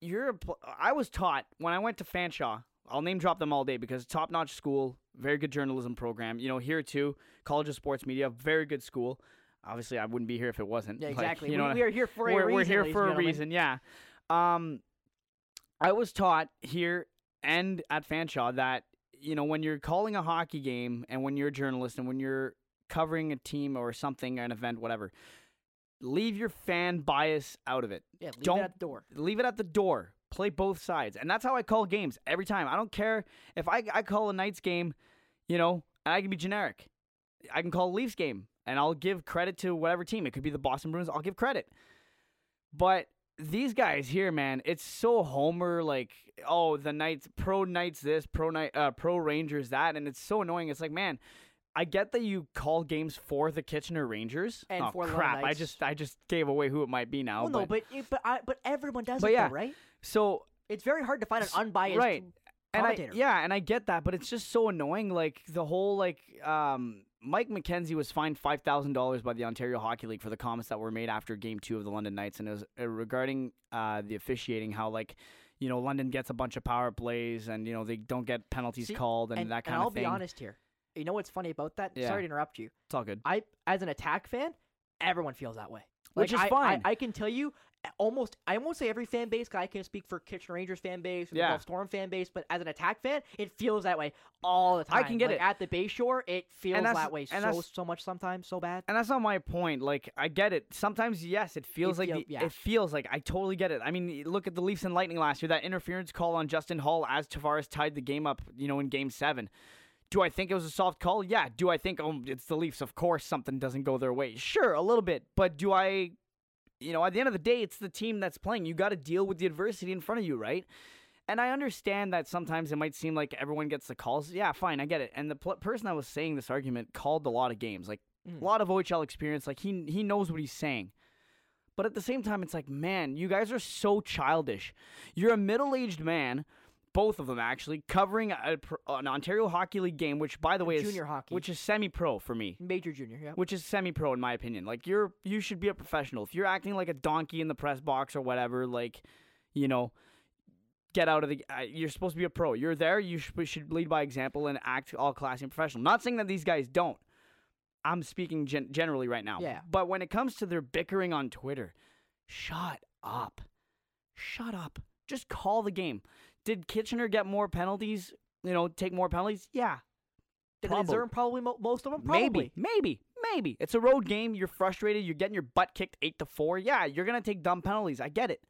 you're. A pl- I was taught when I went to Fanshawe. I'll name drop them all day because top notch school, very good journalism program. You know, here too, College of Sports Media, very good school. Obviously, I wouldn't be here if it wasn't. yeah, Like, exactly. you know, we, I- we are here for a we're, reason. we're here for a gentlemen. reason. Yeah. Um, I was taught here and at Fanshawe that you know when you're calling a hockey game and when you're a journalist and when you're covering a team or something, an event, whatever, leave your fan bias out of it. Yeah, leave Don't- it at the door. Leave it at the door. Play both sides, and that's how I call games every time. I don't care if I I call a Knights game, you know, and I can be generic. I can call a Leafs game, and I'll give credit to whatever team. It could be the Boston Bruins. I'll give credit. But these guys here, man, it's so Homer. Like, oh, the Knights, pro Knights, this, pro Knight, uh, pro Rangers, that, and it's so annoying. It's like, man, I get that you call games for the Kitchener Rangers. And oh, for the crap! I just, I just gave away who it might be now. Well, no, but it- but I, but everyone does But it, yeah, though, right? so It's very hard to find an unbiased right. and I, yeah, and I get that, but it's just so annoying. Like the whole like um, Mike McKenzie was fined five thousand dollars by the Ontario Hockey League for the comments that were made after Game Two of the London Knights, and it was uh, regarding uh, the officiating. How like you know London gets a bunch of power plays, and you know they don't get penalties See, called, and, and, that kind of thing. I'll be honest here. You know what's funny about that? Yeah. Sorry to interrupt you. It's all good. I, as an attack fan, everyone feels that way. Which is I, fine. I, I can tell you, almost I won't say every fan base. I can speak for Kitchen Rangers fan base, Yeah. the Guelph Storm fan base, but as an attack fan, it feels that way all the time. I can get Like, it. at the Bayshore. It feels that way so so much sometimes, so bad. And that's not my point. Like I get it. Sometimes yes, it feels like feel- the, yeah. it feels like I totally get it. I mean, look at the Leafs and Lightning last year. That interference call on Justin Holl as Tavares tied the game up. You know, in Game Seven. Do I think it was a soft call? Yeah. Do I think oh it's the Leafs? Of course, something doesn't go their way. Sure, a little bit. But do I? You know, at the end of the day, it's the team that's playing. You got to deal with the adversity in front of you, right? And I understand that sometimes it might seem like everyone gets the calls. Yeah, fine, I get it. And the pl- person that was saying this argument called a lot of games, like Mm. a lot of OHL experience. Like he he knows what he's saying. But at the same time, it's like, man, you guys are so childish. You're a middle-aged man, both of them actually, covering a, an Ontario Hockey League game, which, by the way, is Junior hockey. which is semi-pro for me Major junior, yeah. which is semi-pro in my opinion. Like you're you should be a professional. If you're acting like a donkey in the press box or whatever, like you know, get out of the. Uh, you're supposed to be a pro. You're there. You should, should lead by example and act all classy and professional. Not saying that these guys don't. I'm speaking gen- generally right now. Yeah. But when it comes to their bickering on Twitter, shut up. Shut up. Just call the game. Did Kitchener get more penalties? You know, take more penalties? Yeah, Did they Probably. deserve probably mo- most of them? Probably. maybe, maybe, maybe. It's a road game. You're frustrated. You're getting your butt kicked eight to four. Yeah, you're gonna take dumb penalties. I get it.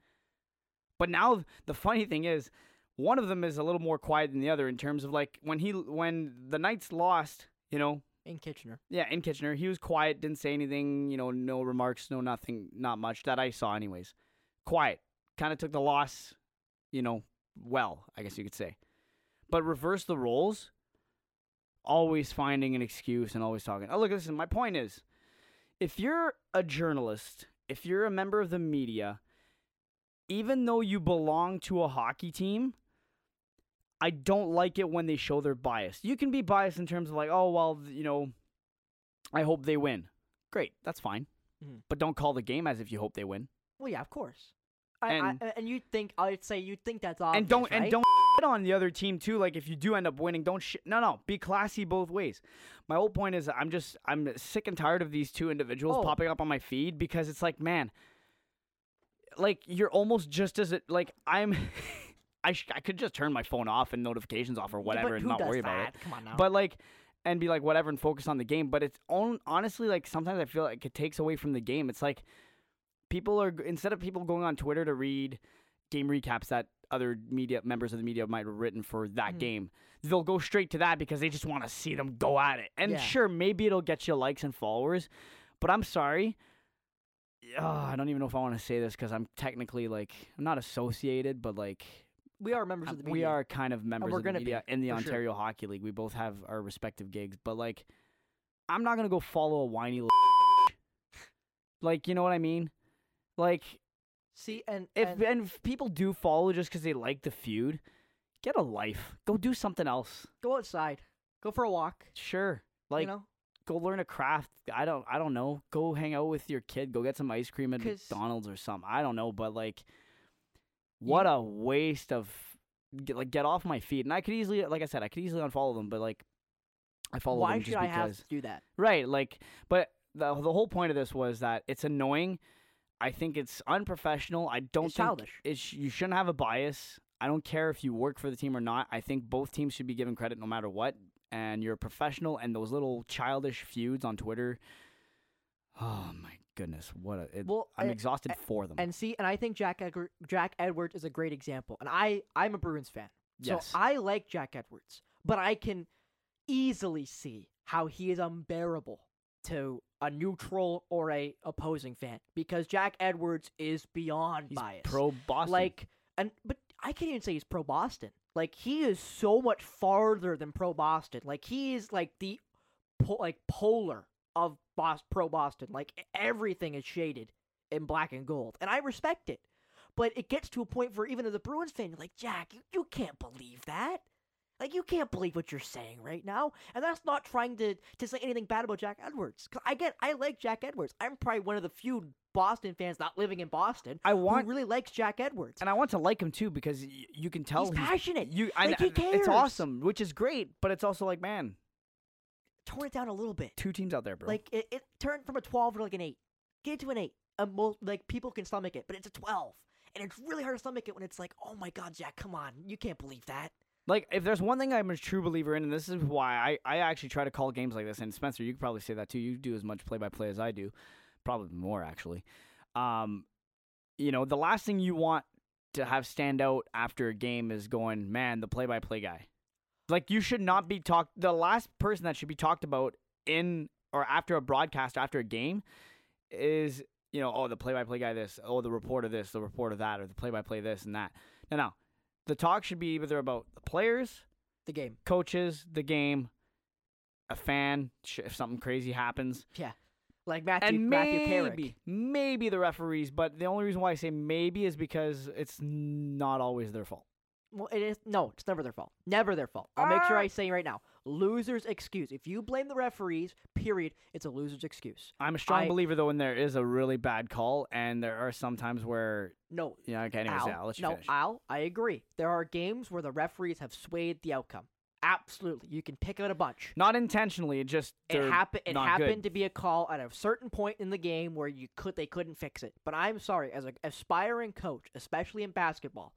But now the funny thing is, one of them is a little more quiet than the other in terms of like when he when the Knights lost. You know, In Kitchener. yeah, in Kitchener, he was quiet, didn't say anything, you know, no remarks, no nothing, not much that I saw, anyways. Quiet. Kind of took the loss, you know, well, I guess you could say. But reverse the roles, always finding an excuse and always talking. Oh, look, listen, my point is if you're a journalist, if you're a member of the media, even though you belong to a hockey team, I don't like it when they show their bias. You can be biased in terms of like, oh well, you know, I hope they win. Great, that's fine. Mhm. But don't call the game as if you hope they win. Well, yeah, of course. I, And- I, and you think I'd say you think that's obvious, and don't right? and don't shit on the other team too. Like if you do end up winning, don't shit. No, no, be classy both ways. My whole point is, I'm just I'm sick and tired of these two individuals Oh. popping up on my feed because it's like, man, like you're almost just as it like I'm. I sh- I could just turn my phone off and notifications off or whatever but and not worry that? about it. Come on now. But like, and be like whatever and focus on the game. But it's on honestly like sometimes I feel like it takes away from the game. It's like people are instead of people going on Twitter to read game recaps that other media members of the media might have written for that Mhm. game, they'll go straight to that because they just want to see them go at it. And Yeah. sure, maybe it'll get you likes and followers, but I'm sorry. Oh, I don't even know if I want to say this because I'm technically like I'm not associated, but like we are members uh, of the media. we are kind of members of the gonna be, media in the for sure. Ontario Hockey League. We both have our respective gigs, but like, I'm not gonna go follow a whiny. Like, you know what I mean? Like, See, and, if and and if people do follow just because they like the feud, get a life. Go do something else. go outside, go for a walk. Sure, like you know, go learn a craft. I don't. I don't know. Go hang out with your kid. Go get some ice cream at McDonald's or something. I don't know, but like, what a waste of get, like get off my feet. And I could easily, like I said, I could easily unfollow them, but like, I follow why them should just I because. have to do that? Right, like, but the the whole point of this was that it's annoying. I think it's unprofessional. I don't It's think childish. it sh- you shouldn't have a bias. I don't care if you work for the team or not. I think both teams should be given credit no matter what. And you're a professional, and those little childish feuds on Twitter. Oh my goodness, what a! It, Well, I'm a- exhausted a- for them. And see, and I think Jack Edward, Jack Edwards is a great example. And I I'm a Bruins fan, so yes, I like Jack Edwards, but I can easily see how he is unbearable to a neutral or a opposing fan because Jack Edwards is beyond he's biased. pro Boston. Like, and but I can't even say he's pro Boston. Like he is so much farther than pro Boston. Like he is like the po- like polar of Bos- pro Boston. Like everything is shaded in black and gold, and I respect it. But it gets to a point where even as a Bruins fan, you're like, Jack, you, you can't believe that. Like you can't believe what you're saying right now, and that's not trying to to say anything bad about Jack Edwards. 'Cause I get, I like Jack Edwards. I'm probably one of the few Boston fans not living in Boston I who want, really likes Jack Edwards. and I want to like him too because y- you can tell he's passionate. You, I, Like, he cares. It's awesome, which is great, but it's also like, man, Tone it down a little bit. two teams out there, bro. Like it, it turned from a twelve to like an eight. Get it to an eight. A like people can stomach it, but it's a twelve, and it's really hard to stomach it when it's like, oh my god, Jack, come on, you can't believe that. Like, if there's one thing I'm a true believer in, and this is why I, I actually try to call games like this, and Spencer, you could probably say that too. You do as much play by play as I do, probably more actually. Um, you know, the last thing you want to have stand out after a game is going, man, the play by play guy. Like, you should not be talked. The last person that should be talked about in or after a broadcast after a game is, you know, oh, the play by play guy this, oh, the reporter this, the reporter that, or the play by play this and that. No, no. The talk should be either about the players, The game, coaches, the game, a fan, if something crazy happens, Yeah. like Matthew and Matthew maybe, Carrick. maybe the referees. But the only reason why I say maybe is because it's not always their fault. Well, it is no, it's never their fault. Never their fault. I'll make sure Ah. I say right now, loser's excuse. If you blame the referees, period, it's a loser's excuse. I'm a strong I- believer though, when there is a really bad call, and there are some times where, No, you know, okay, anyways, Al, yeah, I'll let you no, finish. Al, I agree. There are games where the referees have swayed the outcome. Absolutely, you can pick out a bunch. not intentionally, it just It happened. It happened good. to be a call at a certain point in the game where you could they couldn't fix it. But I'm sorry, as an aspiring coach, especially in basketball,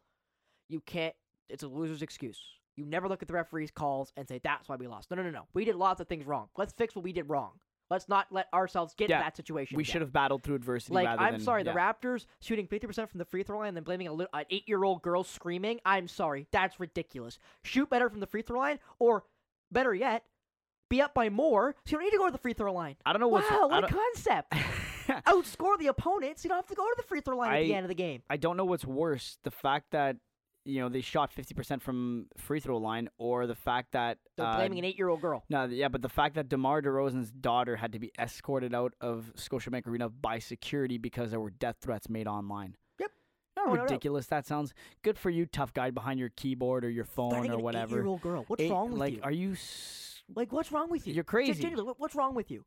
you can't. It's a loser's excuse. You never look at the referee's calls and say that's why we lost. No, no, no, no. We did lots of things wrong. Let's fix what we did wrong. Let's not let ourselves get Yeah, to that situation. We again. should have battled through adversity. Like, I'm than, sorry, yeah. the Raptors shooting 50% from the free throw line and then blaming a li- an eight year old girl screaming. I'm sorry. That's ridiculous. Shoot better from the free throw line, or better yet, be up by more so you don't need to go to the free throw line. I don't know what's. wow, what a concept. Outscore the opponents. You don't have to go to the free throw line at the end of the game. I don't know what's worse: the fact that you know they shot fifty percent from free throw line, or the fact that They're uh, blaming an eight year old girl. No, yeah, but the fact that DeMar DeRozan's daughter had to be escorted out of Scotiabank Arena by security because there were death threats made online. Yep. How no, no. ridiculous that sounds? Good for you, tough guy behind your keyboard or your phone or an whatever. eight-year-old girl. What's Eight- wrong with like, you? Like are you? S- Like, what's wrong with you? You're Just crazy. genuinely, what's wrong with you?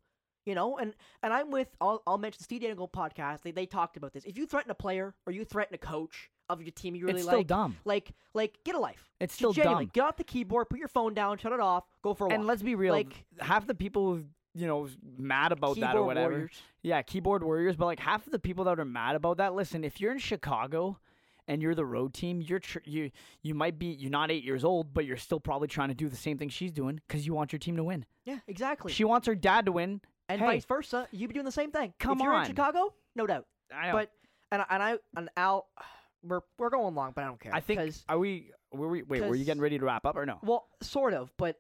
You know, and and I'm with. I'll, I'll mention the Steve Dangle podcast. They they talked about this. If you threaten a player or you threaten a coach of your team you really it's like, still dumb. like like get a life. It's still genuinely, dumb. Get off the keyboard, put your phone down, shut it off, go for a walk. And let's be real. like- half the people, who you know, mad about that or whatever. warriors. Yeah, keyboard warriors, but like half of the people that are mad about that, listen, if you're in Chicago and you're the road team, you're tr- you you might be you're not 8 years old, but you're still probably trying to do the same thing she's doing cuz you want your team to win. Yeah, exactly. She wants her dad to win. And hey. vice versa. You'd be doing the same thing. Come if you're on. in Chicago, no doubt. I know. But and I- and I and Al, we're we're going long, but I don't care. I think are we were we wait, were you getting ready to wrap up or no? Well, sort of, but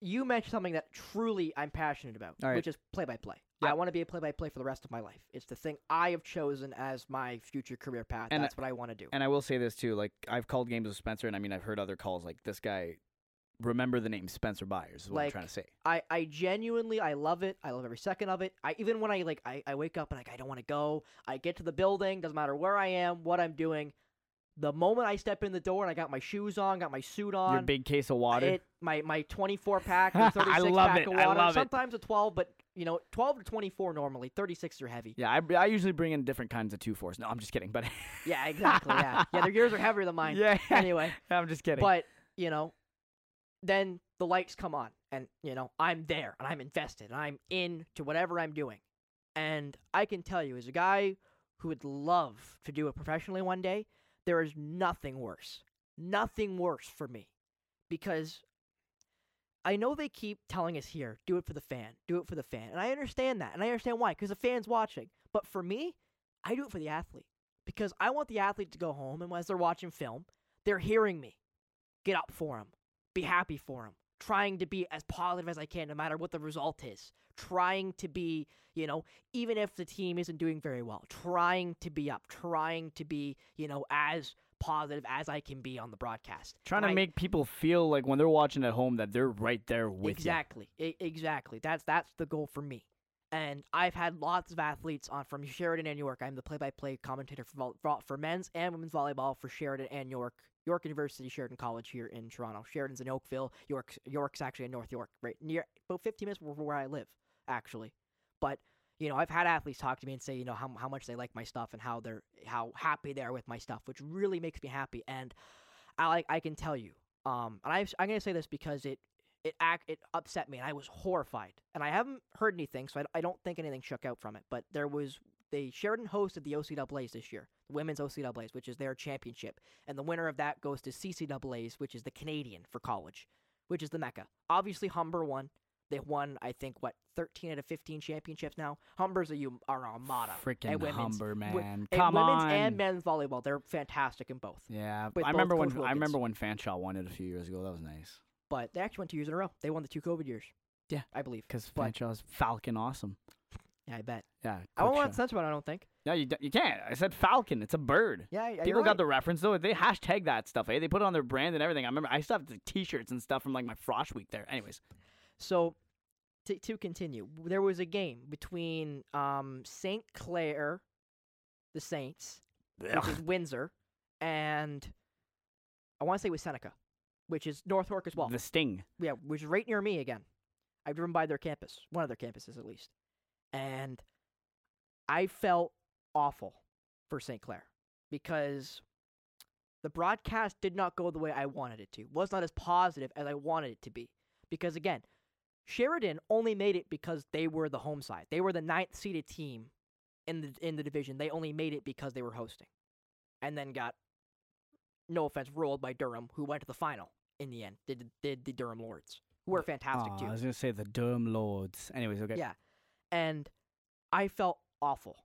you mentioned something that truly I'm passionate about, right. which is play by play. Yeah. I want to be a play by play for the rest of my life. It's the thing I have chosen as my future career path. And That's what I want to do. And I will say this too, like I've called games with Spencer and I mean I've heard other calls like this guy remember the name Spencer Byers is what I'm Like, trying to say. I, I genuinely I love it. I love every second of it. I even when I like I, I wake up and like I don't want to go. I get to the building, doesn't matter where I am, what I'm doing. The moment I step in the door and I got my shoes on, got my suit on, Your big case of water. It, my my 24 pack or I love pack it. of I water. love it. Sometimes a 12, but you know, 12 to 24 normally. 36 are heavy. yeah, I, I usually bring in different kinds of two fours. No, I'm just kidding, but Yeah, exactly. Yeah, yeah. Their yours are heavier than mine. Yeah, Anyway, I'm just kidding. but you know, then the lights come on, and you know, I'm there, and I'm invested, and I'm in to whatever I'm doing, and I can tell you, as a guy who would love to do it professionally one day, there is nothing worse, nothing worse for me, because I know they keep telling us here, do it for the fan, do it for the fan. And I understand that. And I understand why, because the fan's watching. But for me, I do it for the athlete. Because I want the athlete to go home and as they're watching film, they're hearing me. Get up for them. Be happy for them. Trying to be as positive as I can, no matter what the result is. Trying to be, you know, even if the team isn't doing very well, trying to be up, trying to be, you know, as positive as I can be on the broadcast. Trying to I- make people feel like when they're watching at home that they're right there with you. exactly exactly that's that's the goal for me and i've had lots of athletes on from sheridan and york i'm the play-by-play commentator for for men's and women's volleyball for sheridan and york york university sheridan college here in toronto. Sheridan's in oakville. York's york's actually in north york right near about 15 minutes from where i live actually. But you know i've had athletes talk to me and say you know how, how much they like my stuff and how they're how happy they are with my stuff which really makes me happy. And i like i can tell you um and I, i'm going to say this because it it act it upset me and I was horrified. And I haven't heard anything, so I, I don't think anything shook out from it. But there was they Sheridan hosted the OCAA's this year, women's OCAA's, which is their championship, and the winner of that goes to CCAA's, which is the Canadian for college, which is the mecca. Obviously, Humber won. They won, I think, what thirteen out of fifteen championships now. Humber's a you are a armada. Freaking. Humber, man. Wi- and Come women's on. and men's volleyball, they're fantastic in both. yeah, I remember when Coach I remember when Fanshawe won it a few years ago. That was nice. But they actually won two years in a row. They won the two COVID years. Yeah. I believe. Because Fanshawe's Falcon awesome. Yeah, I bet. Yeah, I won't show. one. I don't think. No, you d- you can't. I said Falcon. It's a bird. Yeah, yeah People you're got right. the reference though. They hashtag that stuff. Eh? They put it on their brand and everything. I remember I still have the T-shirts and stuff from like my Frosh week there. Anyways, So, to to continue, there was a game between um Saint Clair, the Saints, which is Windsor, and I want to say it was Seneca, which is North York as well. the Sting. yeah, which is right near me again. I've driven by their campus, one of their campuses at least, and I felt awful for St. Clair because the broadcast did not go the way I wanted it to. Was not as positive as I wanted it to be. Because again, Sheridan only made it because they were the home side. They were the ninth seeded team in the in the division. They only made it because they were hosting, and then got no offense, rolled by Durham, who went to the final in the end. Did did the Durham Lords, who were fantastic Aw, too. I was gonna say the Durham Lords. Anyways, okay. Yeah. And I felt awful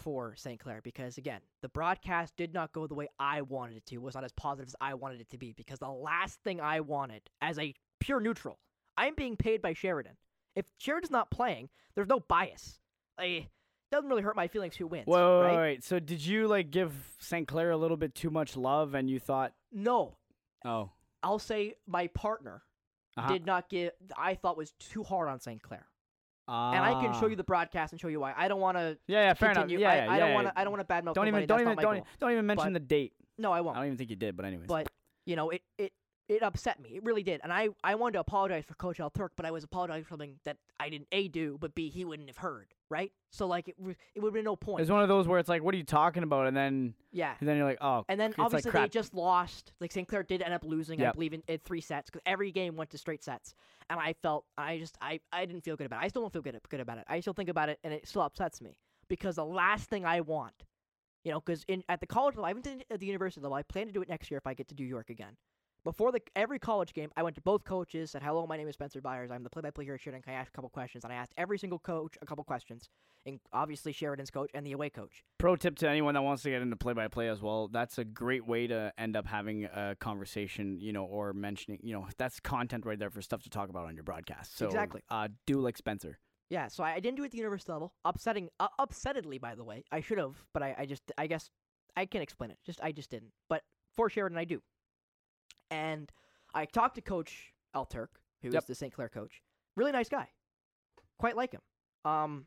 for St. Clair because again, the broadcast did not go the way I wanted it to. It was not as positive as I wanted it to be because the last thing I wanted as a pure neutral, I'm being paid by Sheridan. If Sheridan's not playing, there's no bias. Like, it doesn't really hurt my feelings who wins, wait, right? wait, wait. So did you like give St. Clair a little bit too much love, and you thought, No, oh, I'll say my partner uh-huh. did not give I thought was too hard on St. Clair. And I can show ah. you the broadcast and show you why. I don't want to Yeah, yeah, fair continue. enough. Yeah, I, yeah, I don't yeah, want yeah. to. I don't want to badmouth Don't even, nobody. don't That's even, not my don't, goal. don't even mention But- the date. No, I I won't. I don't even think you did, but anyways. But you know, it it it upset me. It really did. And I I wanted to apologize for Coach Al Turk, but I was apologizing for something that I didn't a do, but b he wouldn't have heard. Right. So like it it would have been no point. it's one of those where it's like, what are you talking about? And then, yeah. and then you're like, oh, And then it's like obviously they just lost. Like St. Clair did end up losing, I believe, in, in three sets because every game went to straight sets. And I felt I just I, I didn't feel good about it. I still don't feel good good about it. I still think about it, and it still upsets me because the last thing I want, you know, because in at the college level, I haven't done it at the university level. I plan to do it next year if I get to New York again. Before the every college game, I went to both coaches. Said, "Hello, my name is Spencer Byers. I'm the play-by-play here at Sheridan. Can I ask a couple questions?" And I asked every single coach a couple questions, and obviously Sheridan's coach and the away coach. Pro tip to anyone that wants to get into play by play as well. That's a great way to end up having a conversation, you know, or mentioning, you know, that's content right there for stuff to talk about on your broadcast. So Exactly. Uh, do like Spencer. Yeah, so I, I didn't do it at the university level. Upsetting, uh, upsettedly, by the way. I should have, but I, I just, I guess, I can explain it. Just, I just didn't. But for Sheridan, I do. And I talked to Coach Al Turk, who is Yep. the St. Clair coach. Really nice guy. Quite like him. Um,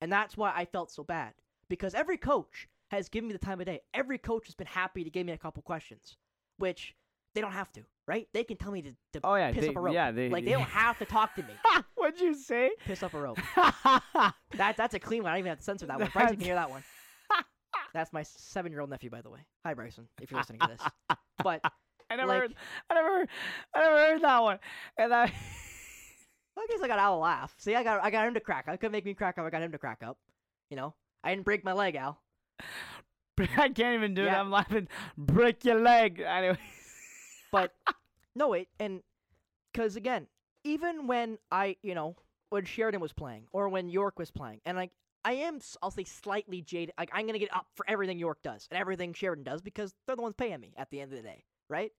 and that's why I felt so bad because every coach has given me the time of day. Every coach has been happy to give me a couple questions, which they don't have to, right? They can tell me to, to Oh yeah, piss they, up a rope. yeah, they like they don't have to talk to me. What'd you say? Piss up a rope. That that's a clean one. I don't even have to censor that one. Bryson can hear that one. That's my seven-year-old nephew, by the way. Hi, Bryson, if you're listening to this. But I never, like- heard, I never, heard, I never heard that one. And I, I guess I got Al to laugh. See, I got I got him to crack. I couldn't make me crack up. I got him to crack up. You know, I didn't break my leg, Al. I can't even do it. I'm laughing. Break your leg. Anyway. But no, wait, and because again, even when I, you know, when Sheridan was playing or when York was playing, and like I am, I'll say slightly jaded. Like I'm gonna get up for everything York does and everything Sheridan does because they're the ones paying me at the end of the day, right?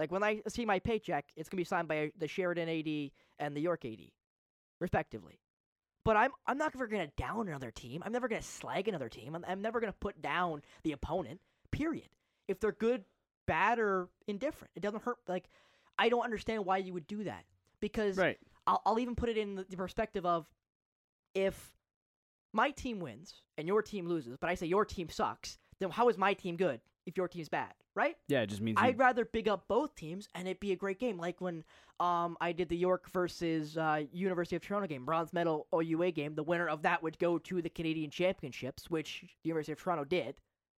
Like when I see my paycheck, it's gonna be signed by the Sheridan AD and the York AD, respectively. But I'm I'm not ever gonna down another team. I'm never gonna slag another team. I'm, I'm never gonna put down the opponent. Period. If they're good, bad, or indifferent, it doesn't hurt. Like I don't understand why you would do that because Right. I'll, I'll even put it in the, the perspective of if my team wins and your team loses, but I say your team sucks, then how is my team good if your team's bad, right? Yeah, it just means. I'd rather big up both teams and it'd be a great game. Like when um I did the York versus uh, University of Toronto game, bronze medal OUA game. The winner of that would go to the Canadian Championships, which the University of Toronto did.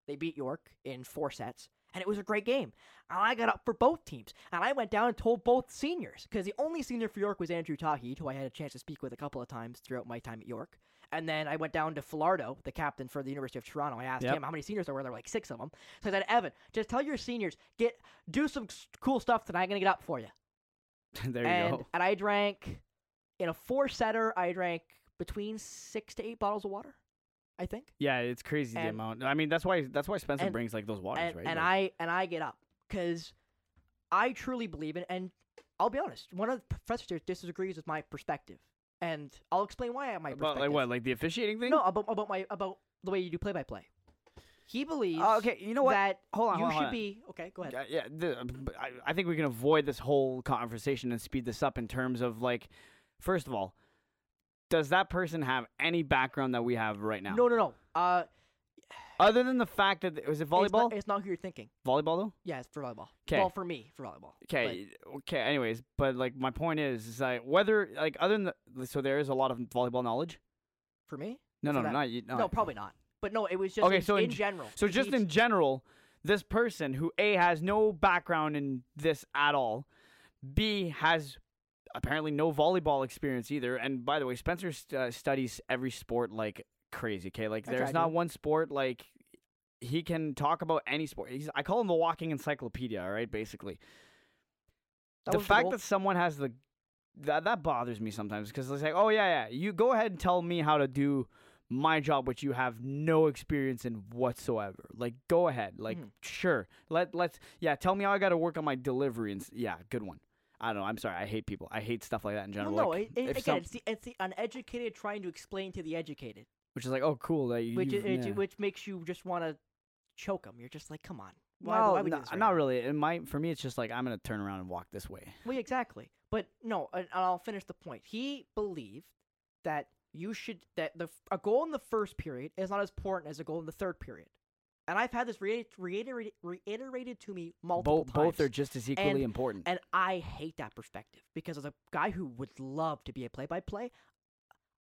They beat York in four sets, and it was a great game. And I got up for both teams, and I went down and told both seniors because the only senior for York was Andrew Tahid, who I had a chance to speak with a couple of times throughout my time at York. And then I went down to Filardo, the captain for the University of Toronto. I asked Yep. him how many seniors there were. There were like six of them. So I said, Evan, just tell your seniors get do some cool stuff tonight. I'm gonna get up for you. there you and go. and I drank in a four setter. I drank between six to eight bottles of water. I think. Yeah, it's crazy the amount. I mean, that's why that's why Spencer and- brings like those waters, and, right? and Like- I and I get up because I truly believe in. And I'll be honest, one of the professors disagrees with my perspective, and I'll explain why I my about perspective. like what, like the officiating thing? No, about about my about the way you do play by play. He believes Oh, okay, you know what? that Hold on, you hold on, should hold on. be okay. Go ahead. Yeah, yeah the, I, I think we can avoid this whole conversation and speed this up in terms of like, first of all, does that person have any background that we have right now? No, no, no. Uh, Other than the fact that was it It's not, volleyball? it's not who you're thinking. volleyball though. Yeah, it's for volleyball. 'Kay. Well, for me, for volleyball. Okay, okay. Anyways, but like my point is, is like whether like other than the, so there is a lot of volleyball knowledge. For me? No, For no, no, that- not you. No, No, probably not. But no, it was just Okay, in, so in in general. So just in general, this person who A has no background in this at all, B has apparently no volleyball experience either. And by the way, Spencer st- uh, studies every sport like crazy. Okay, like I there's not to. one sport like he can talk about any sport. He's, I call him the walking encyclopedia. All right, basically. That the fact goal. that someone has the that that bothers me sometimes because it's like, oh yeah, yeah, you go ahead and tell me how to do my job, which you have no experience in whatsoever. Like, go ahead, like, Mhm. sure, let let's yeah, tell me how I got to work on my delivery and yeah, good one. I don't know. I'm sorry. I hate people. I hate stuff like that in general. no, like, it, it, again, some- it's the it's the uneducated trying to explain to the educated, which is like, oh, cool. That you, which yeah. which makes you just want to choke them. You're just like, come on, why, well, why would we do no- right not now? really. It might for me. It's just like I'm gonna turn around and walk this way. Well, exactly. But no, and I'll finish the point. He believed that you should that the a goal in the first period is not as important as a goal in the third period. And I've had this reiter- reiterated reiterated to me multiple Both times. both are just as equally And- important. and I hate that perspective because as a guy who would love to be a play-by-play,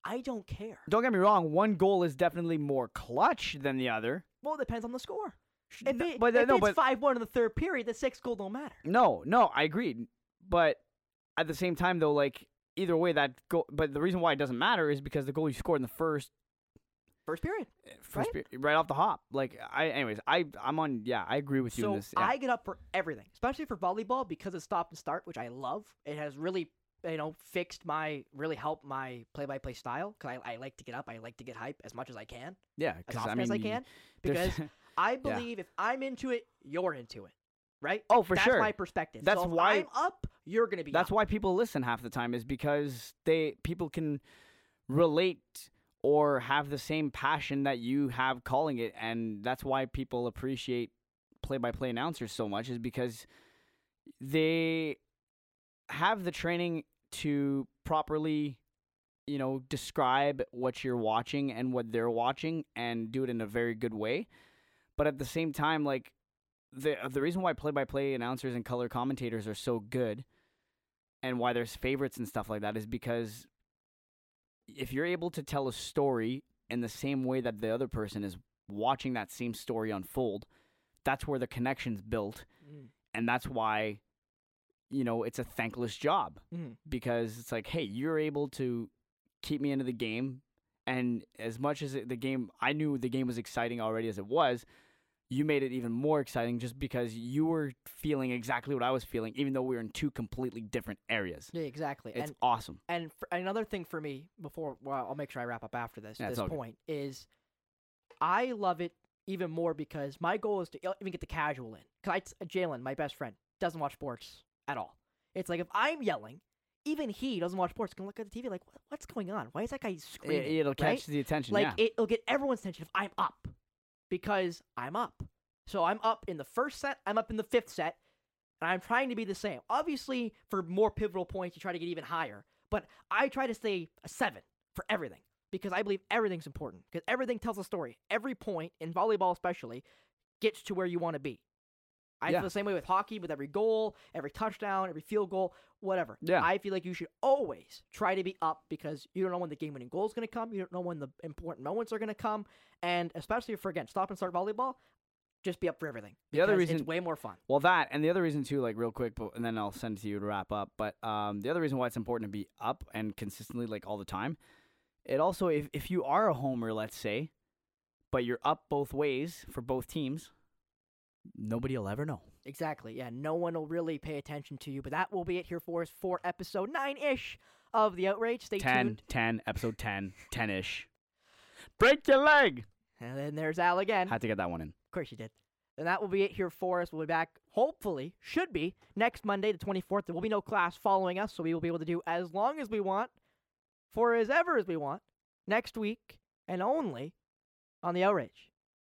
I don't care. Don't get me wrong. One goal is definitely more clutch than the other. Well, it depends on the score. If, No, it, but uh, if no, it's but five one in the third period, the sixth goal don't matter. No, no, I agree. But at the same time, though, like either way, that goal. But the reason why it doesn't matter is because the goal you scored in the first, First period. first Right? right, right off the hop. Like I, anyways, I, I'm on. Yeah, I agree with you So in this. Yeah. I get up for everything, especially for volleyball because it's stop and start, which I love. It has really, you know, fixed my, really helped my play-by-play style because I, I like to get up, I like to get hype as much as I can, yeah, as often I mean, as I can, because I believe if I'm into it, you're into it, right? oh, for That's sure. my perspective. That's so why- I'm up, you're gonna be. That's up. why people listen half the time is because they people can relate or have the same passion that you have calling it and that's why people appreciate play-by-play announcers so much is because they have the training to properly you know describe what you're watching and what they're watching and do it in a very good way. But at the same time like the the reason why play-by-play announcers and color commentators are so good and why there's favorites and stuff like that is because if you're able to tell a story in the same way that the other person is watching that same story unfold, that's where the connection's built, Mm, and that's why you know it's a thankless job mm. because it's like, hey, you're able to keep me into the game, and as much as the game, I knew the game was exciting already as it was. You made it even more exciting just because you were feeling exactly what I was feeling, even though we were in two completely different areas. Yeah, exactly. It's and awesome. and for, another thing for me before well i'll make sure i wrap up after this Yeah, this all good. point is i love it even more because my goal is to even get the casual in because jalen my best friend doesn't watch sports at all it's like if i'm yelling even he doesn't watch sports can look at the tv like what's going on why is that guy screaming It, will right? catch the attention. like yeah. it'll get everyone's attention if i'm up because i'm up so i'm up in the first set i'm up in the fifth set and i'm trying to be the same obviously for more pivotal points you try to get even higher but i try to stay a seven for everything because i believe everything's important because everything tells a story every point in volleyball especially gets to where you want to be I Yeah. feel the same way with hockey, with every goal, every touchdown, every field goal, whatever. Yeah. I feel like you should always try to be up because you don't know when the game winning goal is going to come. You don't know when the important moments are going to come. And especially for, again, stop and start volleyball, just be up for everything. The other reason- it's way more fun. Well, that and the other reason too, like real quick, but, and then I'll send it to you to wrap up. But um, the other reason why it's important to be up and consistently, like all the time, it also if if you are a homer, let's say, but you're up both ways for both teams, nobody will ever know. Exactly. Yeah, no one will really pay attention to you. But that will be it here for us for episode 9 ish of The Outrage. Stay 10, tuned. 10, episode 10, 10 ish. Break your leg. And then there's Al again. Had to get that one in. Of course you did. And that will be it here for us. We'll be back, hopefully, should be, next Monday, the 24th. There will be no class following us, so we will be able to do as long as we want, for as ever as we want, next week, and only on the outrage.